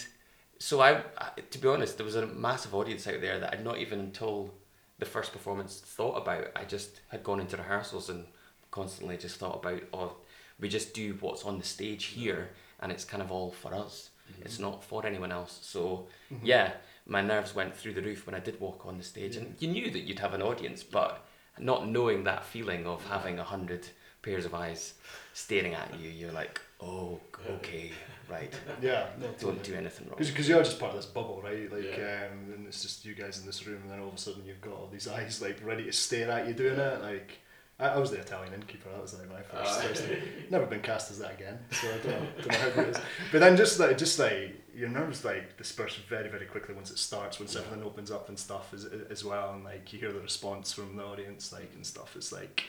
so I, I, to be honest, there was a massive audience out there that I'd not even until the first performance thought about. I just had gone into rehearsals and constantly just thought about, oh, we just do what's on the stage here, and it's kind of all for us. It's not for anyone else. So Mhm. yeah, my nerves went through the roof when I did walk on the stage, and you knew that you'd have an audience, but not knowing that feeling of having a hundred pairs of eyes staring at you, you're like, oh, okay, right, Yeah, no, don't do anything wrong. Because you're just part of this bubble, right? Like, Yeah. um, and it's just you guys in this room, and then all of a sudden you've got all these eyes like ready to stare at you doing it. Like, I, I was the Italian innkeeper. That was like my first. First never been cast as that again, so I don't know, don't know how good it is. But then just like, just like your nerves like disperse very, very quickly once it starts, once Yeah. everything opens up and stuff as as well, and like you hear the response from the audience, like and stuff. It's like.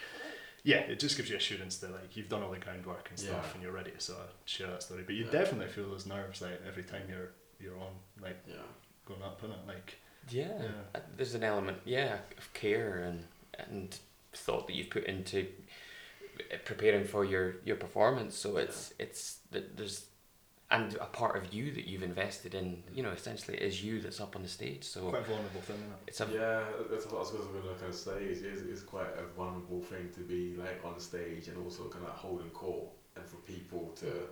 Yeah, it just gives you assurance that like you've done all the groundwork and stuff, Yeah. and you're ready to sort of share that story. But you Yeah. definitely feel those nerves like every time you're you're on like Yeah. going up, innit? Like, Yeah, Yeah. uh, there's an element, yeah, of care and and thought that you've put into uh, preparing for your your performance. So it's it's that there's and a part of you that you've invested in. You know, essentially, is you that's up on the stage. So quite a vulnerable thing, isn't it? it's a Yeah, that's what I was going to kind of say. Is is it's quite a vulnerable thing to be like on the stage and also kind of holding court and for people to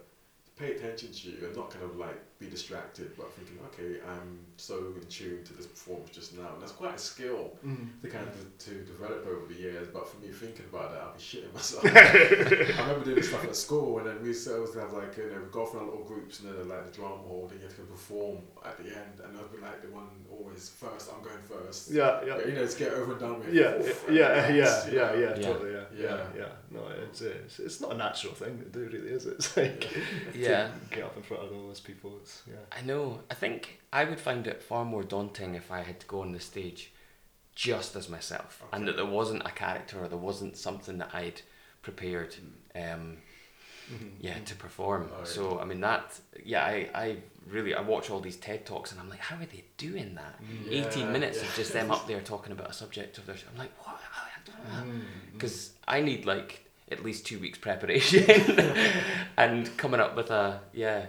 pay attention to you and not kind of like be distracted, but thinking, okay, I'm so in tune to this performance just now, and that's quite a skill Mm. to kind of to develop over the years. But for me, thinking about that, I'll be shitting myself. I remember doing this stuff at school, and then we used to always have like you know we go off in our little groups, and then like the drum hall, then you have to perform at the end, and I'd be like the one always first. I'm going first. Yeah, yeah. You know, to get over and done with. Yeah, Oof, yeah, and yeah, yeah, yeah, Yeah. totally, yeah, yeah, Yeah. yeah. No, it's, it's it's not a natural thing to do, really, is it? It's like yeah. to get up in front of all those people. Yeah. I know. I think I would find it far more daunting if I had to go on the stage just as myself, and that there wasn't a character or there wasn't something that I'd prepared. Mm-hmm. Um, mm-hmm. yeah to perform. So i mean that yeah I, I really i watch all these ted talks and i'm like how are they doing that? Yeah, 18 minutes yeah. of just them up there talking about a subject of their i'm like what? Because mm-hmm. i need like at least two weeks preparation and coming up with a yeah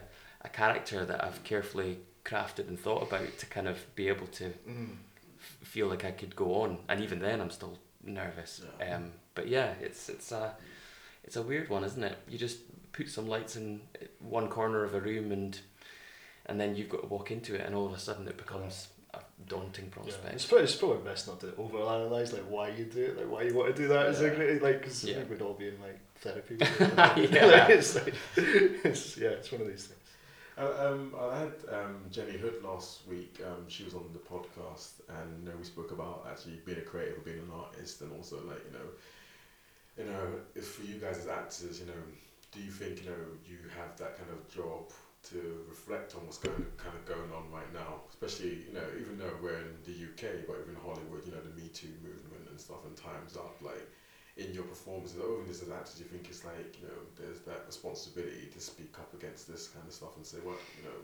a character that i've carefully crafted and thought about to kind of be able to Mm. f- feel like i could go on and even then i'm still nervous Yeah. um but yeah it's it's a it's a weird one isn't it you just put some lights in one corner of a room and and then you've got to walk into it and all of a sudden it becomes a daunting Yeah. prospect It's, probably, it's probably best not to overanalyze like why you do it, like why you want to do that. Is Yeah. like, like cause Yeah. we'd all be in like therapy. Yeah. like, it's like, it's, yeah, it's one of these things. Uh, um, I had um, Jenny Hood last week. Um, she was on the podcast, and you know, we spoke about actually being a creative, being an artist, and also like you know, you know, if for you guys as actors, you know, do you think you know you have that kind of job to reflect on what's going kind of going on right now, especially you know, even though we're in the UK, but even Hollywood, you know, the Me Too movement and stuff, and Times Up, like in your performances, or even as actors, you think it's like you know, there's that responsibility to speak up against this kind of stuff and say, what you know.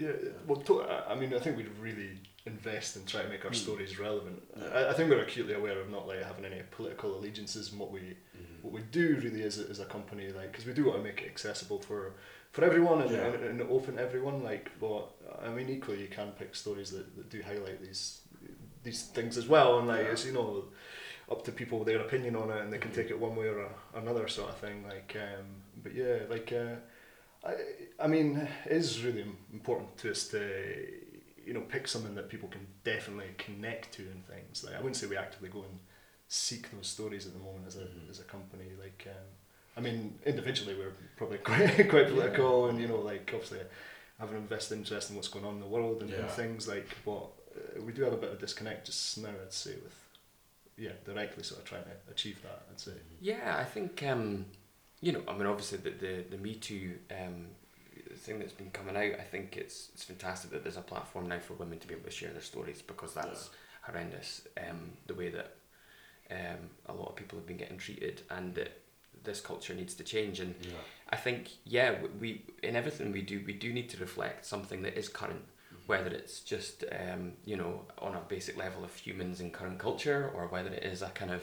Yeah, well, to, I mean, I think we'd really invest in trying to make our Mm. stories relevant. Yeah. I, I think we're acutely aware of not like having any political allegiances and what we what we do really as a, as a company, like, because we do want to make it accessible for for everyone and, Yeah. and, and open to everyone. Like, but I mean, equally, you can pick stories that, that do highlight these these things as well, and like, Yeah. it's you know, up to people their opinion on it, and they can Mhm. take it one way or another sort of thing. Like, um, but yeah, like. Uh, I, I mean, it is really important to us to, you know, pick something that people can definitely connect to and things. Like, I wouldn't say we actively go and seek those stories at the moment as a Mhm. as a company. Like, um, I mean, individually we're probably quite quite political, and you know, like obviously have an invested interest in what's going on in the world and, and things. Like, but uh, we do have a bit of disconnect just now. I'd say with, yeah, directly sort of trying to achieve that. I'd say. Yeah, I think um, you know. I mean, obviously the the, the Me Too um, thing that's been coming out. I think it's it's fantastic that there's a platform now for women to be able to share their stories because that's horrendous. Um, the way that um, a lot of people have been getting treated, and that this culture needs to change. And Yeah. I think yeah, we in everything we do, we do need to reflect something that is current. Whether it's just um, you know on a basic level of humans in current culture, or whether it is a kind of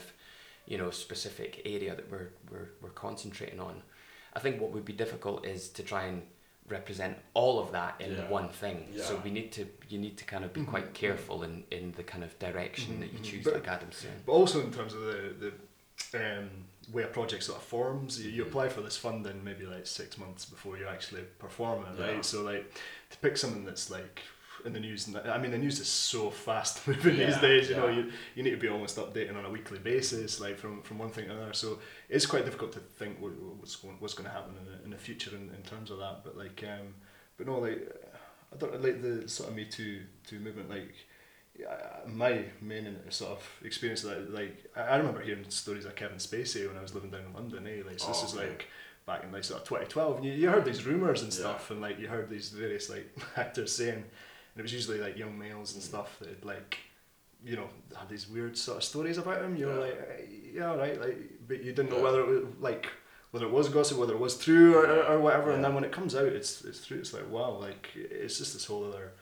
you know specific area that we're we're we're concentrating on. I think what would be difficult is to try and represent all of that in Yeah. one thing. Yeah. So we need to you need to kind of be Mhm. quite careful in, in the kind of direction that you Mhm. choose, But- like Adam's saying. But also in terms of the, the um, way a project sort of forms. You, you Mhm. apply for this funding maybe like six months before you actually perform it, Yeah. right? So like to pick something that's like in the news. I mean, the news is so fast moving these days. You know, you, you need to be almost updating on a weekly basis, like from, from one thing to another. So it's quite difficult to think what, what's going what's going to happen in the, in the future in, in terms of that. But like, um, but no, like I don't like the sort of Me Too Too movement. Like my main sort of experience of that, like I remember hearing stories of Kevin Spacey when I was living down in London. Eh? Like so this Oh, is okay. like back in like sort of 2012, and you, you heard these rumors and Yeah. stuff, and like you heard these various like actors saying, and it was usually like young males and stuff that had like, you know, had these weird sort of stories about him. You were Yeah. like, yeah, right, like, but you didn't know Yeah. whether it was like whether it was gossip, whether it was true or, or, or whatever. And then when it comes out, it's it's true. It's like wow, like it's just this whole other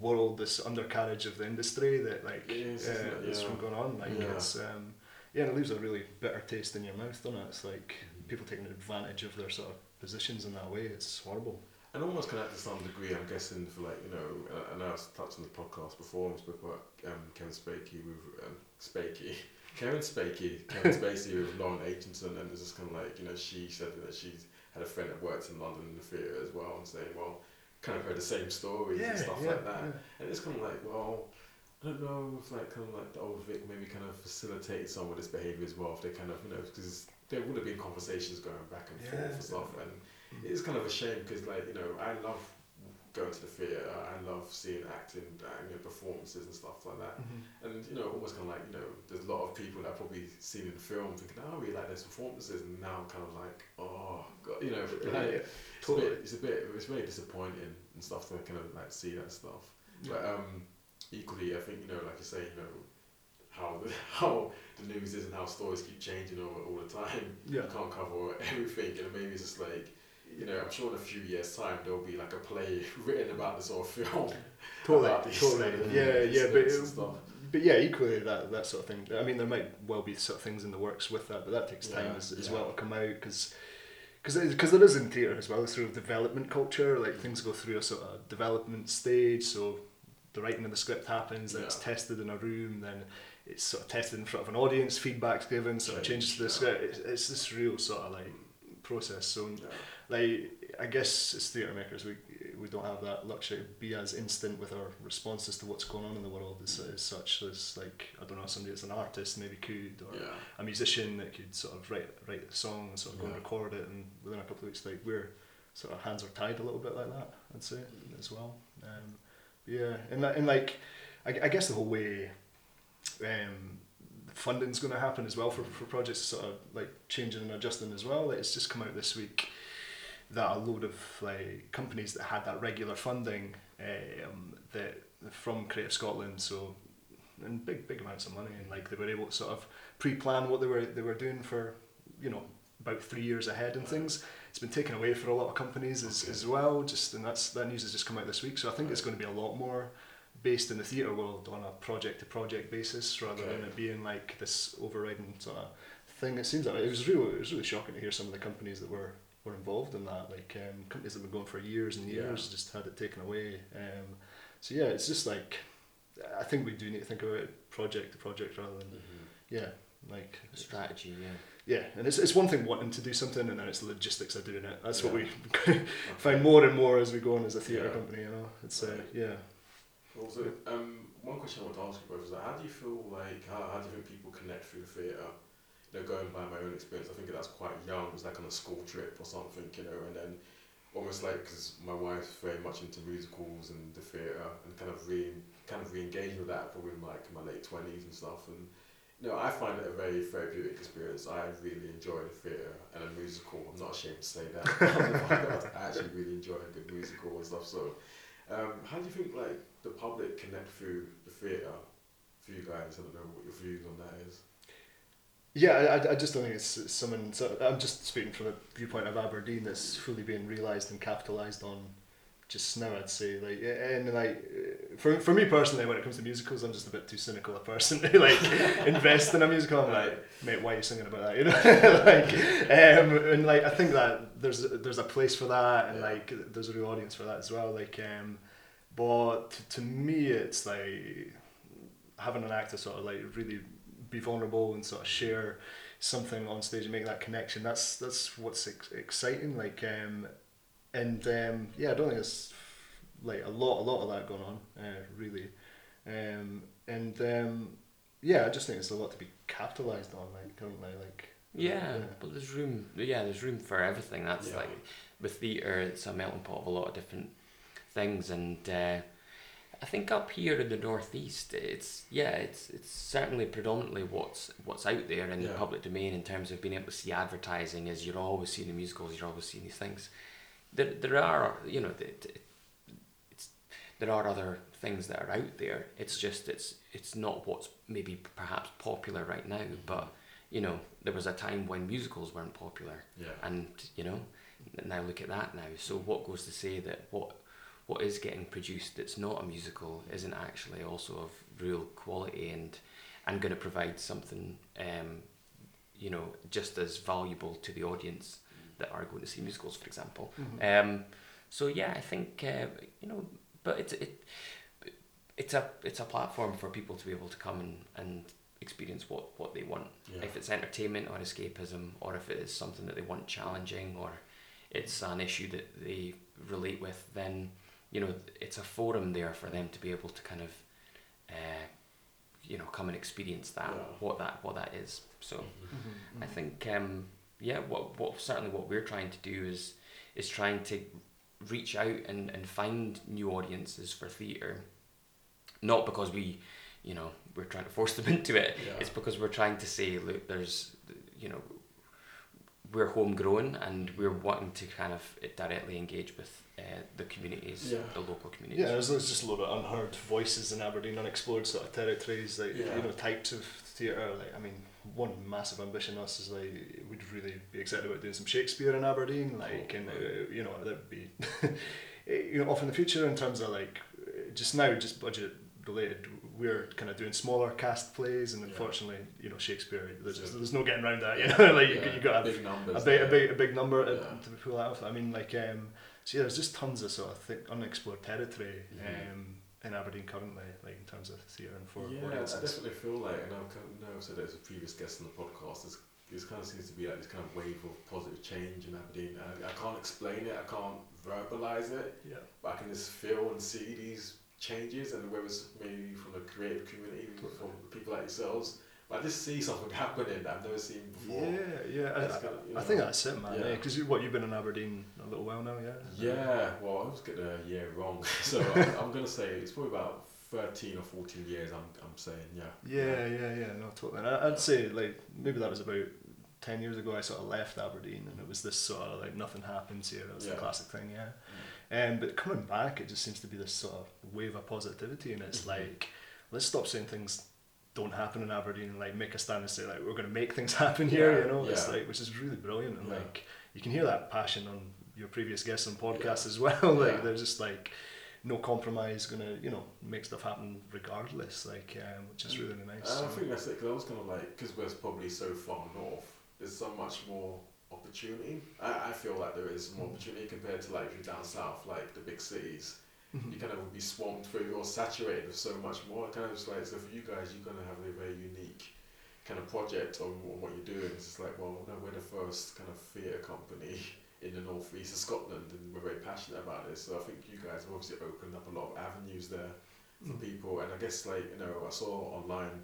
world, this undercarriage of the industry that like It is, uh, isn't it? that's Yeah. going on. Like Yeah. it's um, yeah, and it leaves a really bitter taste in your mouth, doesn't it? It's like people taking advantage of their sort of positions in that way. It's horrible. And almost connect to some degree, I'm guessing, for like, you know, uh, I know I touched on the podcast before, we spoke about um, Kevin Spacey with, um, Spacey, Kevin Spacey, Kevin Spacey with Lauren Aitchison, and it's just kind of like, you know, she said that she's had a friend that works in London in the theatre as well, and saying, well, kind of heard the same stories and stuff like that. And it's kind of like, well, I don't know if like kind of like the old Vic maybe kind of facilitate some of this behaviour as well. If they kind of you know because there would have been conversations going back and forth Yeah. and stuff, and it's kind of a shame because like you know I love going to the theatre. I love seeing acting, uh, you know, performances and stuff like that. Mhm. And you know, almost kind of like you know, there's a lot of people that I've probably seen in the film thinking, oh, really like those performances, and now I'm kind of like, oh, God, you know, like, it's, a bit, it's a bit, it's very disappointing and stuff to kind of like see that stuff. But um, equally, I think you know, like you say, you know, how the, how the news is and how stories keep changing over all the time. Yeah. You can't cover everything, and maybe it's just like. You know, I'm sure in a few years' time there'll be like a play written about this sort of film. Totally, totally. Yeah, yeah, but but yeah, equally that that sort of thing. I mean, there might well be sort of things in the works with that, but that takes time Yeah, as, as yeah. well to come out because. Because there is in theatre as well, sort of development culture, like things go through a sort of development stage, so the writing of the script happens, then it's tested in a room, then it's sort of tested in front of an audience, feedback's given, sort of changes to the yeah. script. It's, it's this real sort of like process. So Yeah. Like I guess as theatre makers we we don't have that luxury to be as instant with our responses to what's going on in the world as, as such as like I don't know somebody that's an artist maybe could or Yeah. a musician that could sort of write write a song and sort of go and record it and within a couple of weeks like we're sort of hands are tied a little bit like that I'd say as well. Um, yeah and, that- and like I, I guess the whole way um, funding's going to happen as well for, for projects sort of like changing and adjusting as well. Like it's just come out this week that a load of like companies that had that regular funding um, that from Creative Scotland so and big big amounts of money and like they were able to sort of pre-plan what they were they were doing for you know about three years ahead and things. It's been taken away for a lot of companies as, Okay. as well just and that's that news has just come out this week so I think it's going to be a lot more based in the theatre world on a project to project basis rather than it being like this overriding sort of thing. It seems like it was really it was really shocking to hear some of the companies that were were involved in that like um, companies that have been going for years and Yeah. years just had it taken away um, so yeah it's just like I think we do need to think about it project to project rather than Mhm. yeah like strategy. Yeah. yeah and it's, it's one thing wanting to do something and then it's the logistics of doing it that's what Yeah. we find more and more as we go on as a theatre Yeah. company you know it's uh, yeah Also, um, one question I want to ask you both is that how do you feel like how, how do you think people connect through theatre? Know, going by my own experience, I think that's quite young. It was like on a school trip or something, you know, and then almost like because my wife's very much into musicals and the theatre and kind of re kind of re-engaging with that probably in like my late twenties and stuff and. You know, I find it a very therapeutic experience. I really enjoy the theatre and a musical. I'm not ashamed to say that. I actually really enjoy a good musical and stuff. So, um, how do you think like the public connect through the theatre for you guys? I don't know what your views on that is. Yeah, I, I- just don't think it's someone. So I'm just speaking from a viewpoint of Aberdeen that's fully being realised and capitalised on just now. I'd say like and like for for me personally, when it comes to musicals, I'm just a bit too cynical a person to like invest in a musical. I'm like, mate, why are you singing about that? You know, like um, and like I think that there's there's a place for that and like there's a real audience for that as well. Like um, but to, to me, it's like having an actor sort of like really be vulnerable and sort of share something on stage and make that connection. That's that's what's ex- exciting. Like, um, and um, yeah, I don't think it's like a lot, a lot of that going on, uh, really. Um, and um, yeah, I just think it's a lot to be capitalized on, like currently, like. Yeah, Yeah. but there's room. Yeah, there's room for everything. That's Yeah. like with theatre, it's a melting pot of a lot of different things, and uh, I think up here in the northeast, it's yeah, it's it's certainly predominantly what's what's out there in the public domain in terms of being able to see advertising. Is you're always seeing the musicals, you're always seeing these things. There, there are you know, it, it, it's there are other things that are out there. It's just it's it's not what's maybe perhaps popular right now, mm-hmm. but you know, there was a time when musicals weren't popular, Yeah. and you know, now look at that now. So what goes to say that what what is getting produced that's not a musical isn't actually also of real quality and and going to provide something, um, you know, just as valuable to the audience that are going to see musicals, for example. Um, so yeah, I think uh, you know, but it's it, it's a it's a platform for people to be able to come and, and experience what, what they want. Yeah. If it's entertainment or escapism, or if it is something that they want challenging, or it's an issue that they relate with, then you know it's a forum there for them to be able to kind of, uh, you know, come and experience that Yeah. what that what that is. So. Mm-hmm. I think um, yeah, what what certainly what we're trying to do is is trying to reach out and, and find new audiences for theatre. Not because we, you know, we're trying to force them into it. Yeah. It's because we're trying to say, look, there's, you know, we're homegrown and we're wanting to kind of directly engage with uh, the communities, Yeah. the local communities. Yeah, there's, there's just a lot of unheard voices in Aberdeen, unexplored sort of territories, like Yeah. you know, types of theatre. Like, I mean, one massive ambition of us is like we'd really be excited about doing some Shakespeare in Aberdeen, like, and uh, you know, that would be, you know, off in the future in terms of like, uh, just now, just budget related. We're kind of doing smaller cast plays, and Yeah. unfortunately, you know, Shakespeare. There's just, there's no getting around that. You know, like you, Yeah, you got to big numbers. a big, a big, a big number to, Yeah. to pull that off. I mean, like, um, so yeah, there's just tons of sort of thick, unexplored territory Mhm. um, in Aberdeen currently, like in terms of theatre and for yeah, I definitely feel like, and I've kind of, I've said it as a previous guest on the podcast, there's, this kind of seems to be like this kind of wave of positive change in Aberdeen. I, I can't explain it, I can't verbalize it, Yeah, but I can just feel and see these changes, and whether it's maybe from the creative community, from people like yourselves, but I just see something happening that I've never seen before. yeah, yeah. I, I, I know, think that's it, man. yeah. Because you, what you've been in Aberdeen a little while now, yeah. Yeah, well, I was getting a year wrong, so I'm, I'm gonna say it's probably about thirteen or fourteen years. I'm, I'm saying, yeah. Yeah, yeah, yeah. No, totally. And I, I'd say like maybe that was about ten years ago. I sort of left Aberdeen, and it was this sort of like nothing happens here. It was Yeah. the classic thing, yeah. Um, but coming back, it just seems to be this sort of wave of positivity, and it's Mhm. like, let's stop saying things don't happen in Aberdeen, and like make a stand and say like we're going to make things happen here. Yeah, You know, it's like which is really brilliant, and Yeah. like you can hear that passion on your previous guests on podcasts as well. like Yeah. they're just like no compromise, gonna you know make stuff happen regardless. Like um, which is really nice. And I So- think that's it, because I was kind of like, because we're probably so far north, there's so much more opportunity. I, I feel like there is more opportunity compared to like if you're down south, like the big cities. Mhm. You kind of would be swamped through or saturated with so much more. It kind of just like, so for you guys, you're going to have a very unique kind of project on, on what you're doing. It's just like, well, no, we're the first kind of theatre company in the northeast of Scotland and we're very passionate about this. So I think you guys have obviously opened up a lot of avenues there for Mm. people. And I guess like, you know, I saw online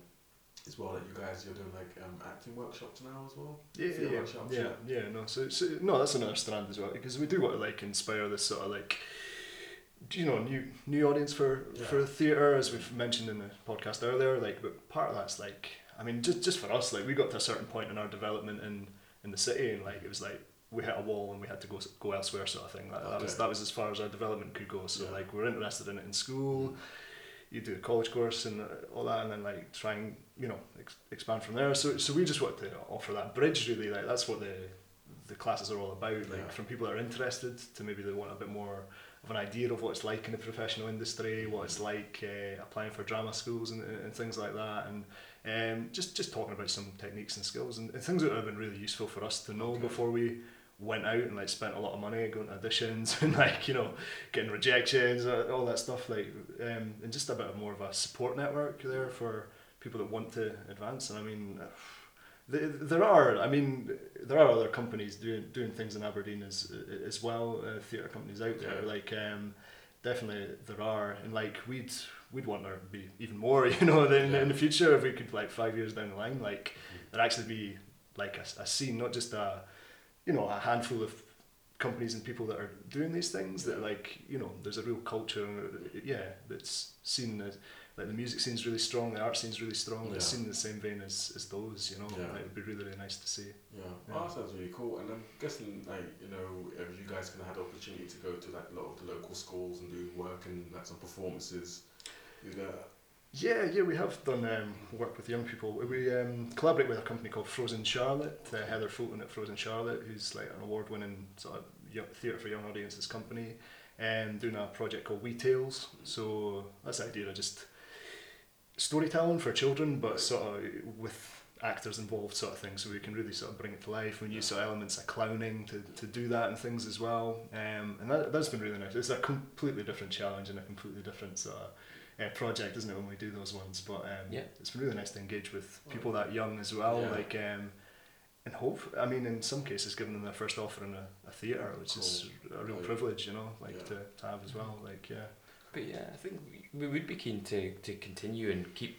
as well that you guys, you're doing like um, acting workshops now as well. Yeah, yeah, workshops, yeah, yeah. No, so, so no, that's another strand as well because we do want to like inspire this sort of like, you know, new new audience for Yeah. for theatre as we've mentioned in the podcast earlier. Like, but part of that's like, I mean, just just for us, like we got to a certain point in our development in in the city, and like it was like we hit a wall and we had to go go elsewhere, sort of thing. Like, That was that was as far as our development could go. So Yeah. like we're interested in it in school. You do a college course and uh, all that, and then like try and you know ex- expand from there. So so we just want to offer that bridge really. Like that's what the the classes are all about. Like Yeah. from people that are interested to maybe they want a bit more of an idea of what it's like in the professional industry, what it's like uh, applying for drama schools and, and things like that, and um, just just talking about some techniques and skills and, and things that have been really useful for us to know Okay. before we went out and like spent a lot of money going to auditions and like you know getting rejections uh, all that stuff like um, and just a bit of more of a support network there for people that want to advance. And I mean, th- there are. I mean, there are other companies doing doing things in Aberdeen as as well. Uh, theatre companies out there, Yeah. like um, definitely there are, and like we'd we'd want there to be even more. You know, in, Yeah. in the future, if we could like five years down the line, like there actually be like a, a scene, not just a you know a handful of companies and people that are doing these things that Yeah. like you know there's a real culture yeah that's seen as like the music scene's really strong the art scene's really strong it's Yeah. seen in the same vein as, as those you know Yeah. like, it would be really really nice to see Yeah, Yeah. Oh, that sounds really cool. And I'm guessing, like, you know, if you guys can have the opportunity to go to like a lot of the local schools and do work and like some performances, you that. Yeah yeah we have done um, work with young people we um, collaborate with a company called Frozen Charlotte uh, Heather Fulton at Frozen Charlotte who's like an award winning sort of theatre for young audiences company and doing a project called We Tales so that's the idea of just storytelling for children, but sort of with actors involved, sort of thing. So we can really sort of bring it to life. We use sort of elements of clowning to, to do that and things as well. Um, and that, that's been really nice. It's a completely different challenge and a completely different sort of uh, project, isn't it, when we do those ones? But um, Yeah. it's been really nice to engage with people that young as well. Yeah. Like. Um, and hope, I mean, in some cases, giving them their first offer in a, a theatre, which is a real Cool. privilege, you know, like Yeah. to, to have as well. Like, yeah. But yeah, I think we- we would be keen to, to continue and keep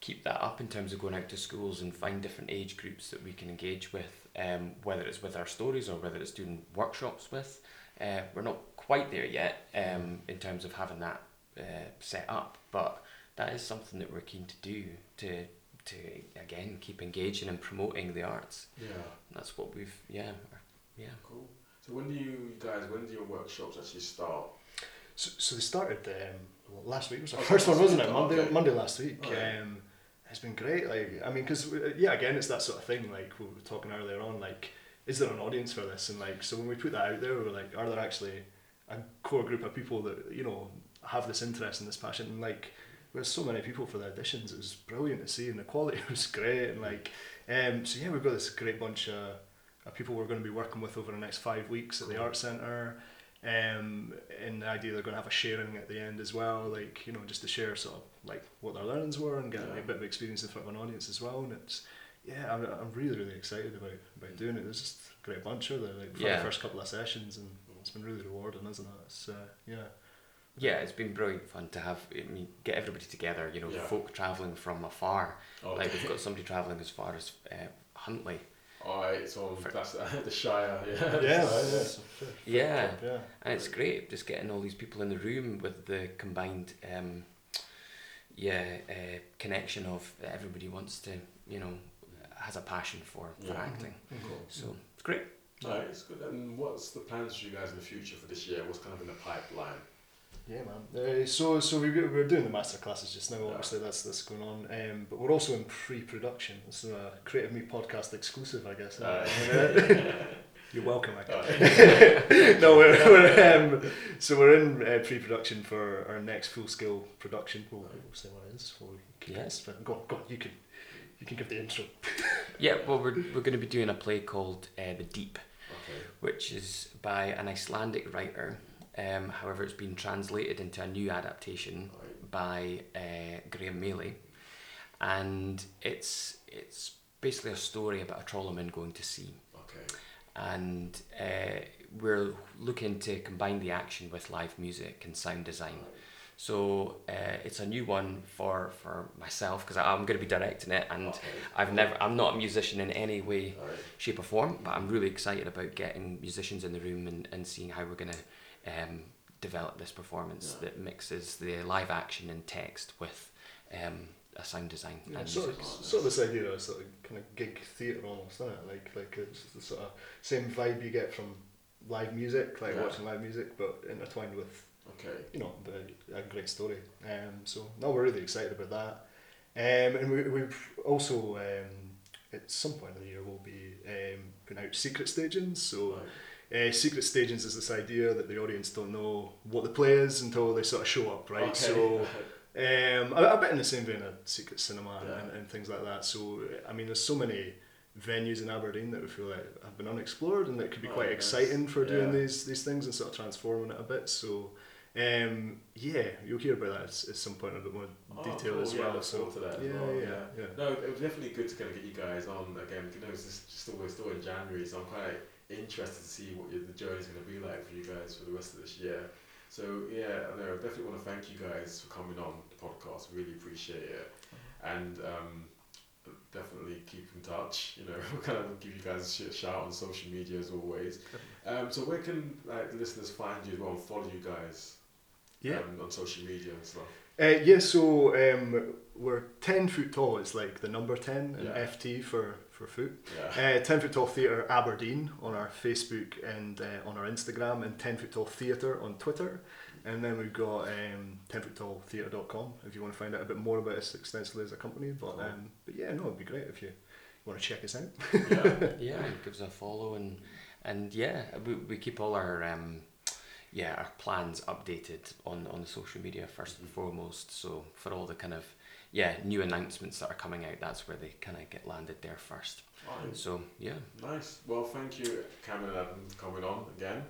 keep that up in terms of going out to schools and find different age groups that we can engage with, um, whether it's with our stories or whether it's doing workshops with. Uh, we're not quite there yet um, in terms of having that uh, set up, but that is something that we're keen to do to to again keep engaging and promoting the arts. Yeah, That's what we've yeah yeah. cool. So when do you guys, when do your workshops actually start? So, so they started um, well, last week was our Oh, first one, wasn't it? Monday, okay. Monday last week. Alright. Um, it's been great. Like, I mean, because yeah, again, it's that sort of thing. Like we were talking earlier on. Like, is there an audience for this? And like, so when we put that out there, we were like, are there actually a core group of people that you know have this interest and this passion? And like, there's so many people for the auditions. It was brilliant to see, and the quality was great. And like, um, so yeah, we've got this great bunch of, of people we're going to be working with over the next five weeks at the art centre. Um, and the idea they're going to have a sharing at the end as well, like you know, just to share sort of like what their learnings were and get Yeah. a bit of experience in front of an audience as well. And it's yeah, I'm, I'm really really excited about about doing it. There's just a great bunch of there, like for Yeah. the first couple of sessions, and it's been really rewarding, isn't it? It's uh, yeah. Yeah, it's been brilliant fun to have. I mean, get everybody together. You know, Yeah. folk traveling from afar. Oh, Like we've got somebody traveling as far as uh, Huntly. Alright, so For- that's the Shire, yeah. Yeah, So- yeah, Yeah, yeah. and it's great just getting all these people in the room with the combined, um, yeah, uh, connection of everybody wants to, you know, has a passion for, for Yeah. acting. Cool. So it's great. Alright, it's good. And what's the plans for you guys in the future for this year? What's kind of in the pipeline? Yeah, man. Uh, so, so we we're doing the master classes just now. Yeah. Obviously, that's that's going on. Um, but we're also in pre-production. This is a Creative Me podcast exclusive, I guess. Uh, You're welcome. I uh, no, we're, we're um, so we're in uh, pre-production for our next full-scale production. We'll, we'll say what it is. before we keep Yeah. it spread. Go on, go on. You can, you can give the intro. Yeah, well, we're, we're going to be doing a play called uh, The Deep, okay. which is by an Icelandic writer. Um, however, it's been translated into a new adaptation by uh, Graham Maley, and it's it's basically a story about a trawlerman going to sea, Okay. and uh, we're looking to combine the action with live music and sound design. So uh, it's a new one for for myself because I'm going to be directing it, and Okay. I've never I'm not a musician in any way, Alright. shape or form, but I'm really excited about getting musicians in the room and, and seeing how we're going to um, develop this performance Yeah. that mixes the live action and text with um, a sound design Yeah, and sort, of, sort of this idea of sort of kind of gig theatre almost, isn't it? Like like it's the sort of same vibe you get from live music, like Yeah. watching live music, but intertwined with Okay. you know a, a great story. Um, so no, we're really excited about that. Um, and we, we've also um, at some point in the year we'll be um, putting out secret stagings. So. Right. Uh, secret stagings is this idea that the audience don't know what the play is until they sort of show up, right? Okay. So um, a, a bit in the same vein of secret cinema and, Yeah. and, and things like that. So I mean, there's so many venues in Aberdeen that we feel like have been unexplored and that could be Oh, quite nice. exciting for doing Yeah. these these things and sort of transforming it a bit. So Um, yeah, you'll hear about that at, some point in a bit more Oh, detail cool. as well. look so to that as yeah, well, yeah, yeah. yeah. No, it was definitely good to kind of get you guys on again. You know, it's just, just we're still in January, so I'm quite interested to see what your, the journey's going to be like for you guys for the rest of this year. So yeah, I know. I definitely want to thank you guys for coming on the podcast. Really appreciate it, and um, definitely keep in touch. You know, we'll kind of give you guys a shout on social media as always. Um, so where can like listeners find you as well and follow you guys? Yeah. Um, on social media and stuff. Uh, yeah, so um, we're 10 foot tall, it's like the number 10 and Yeah. FT for, for foot. Yeah. Uh, 10 Foot Tall Theatre Aberdeen on our Facebook and uh, on our Instagram, and 10 Foot Tall Theatre on Twitter. And then we've got um, 10foottalltheatre.com if you want to find out a bit more about us extensively as a company. But, Cool. um, but yeah, no, it'd be great if you want to check us out. yeah. yeah, give us a follow and and yeah, we, we keep all our um, yeah our plans updated on on the social media 1st and foremost. So for all the kind of yeah new announcements that are coming out, that's where they kind of get landed there first. Fine. So yeah, Nice. Well, thank you, Cameron and Adam, for coming on again.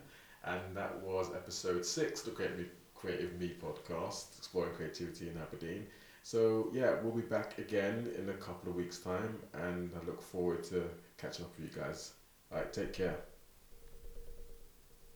And that was episode six, the Creative Me, Creative Me podcast, exploring creativity in Aberdeen. So, yeah, we'll be back again in a couple of weeks' time, and I look forward to catching up with you guys. All right, take care.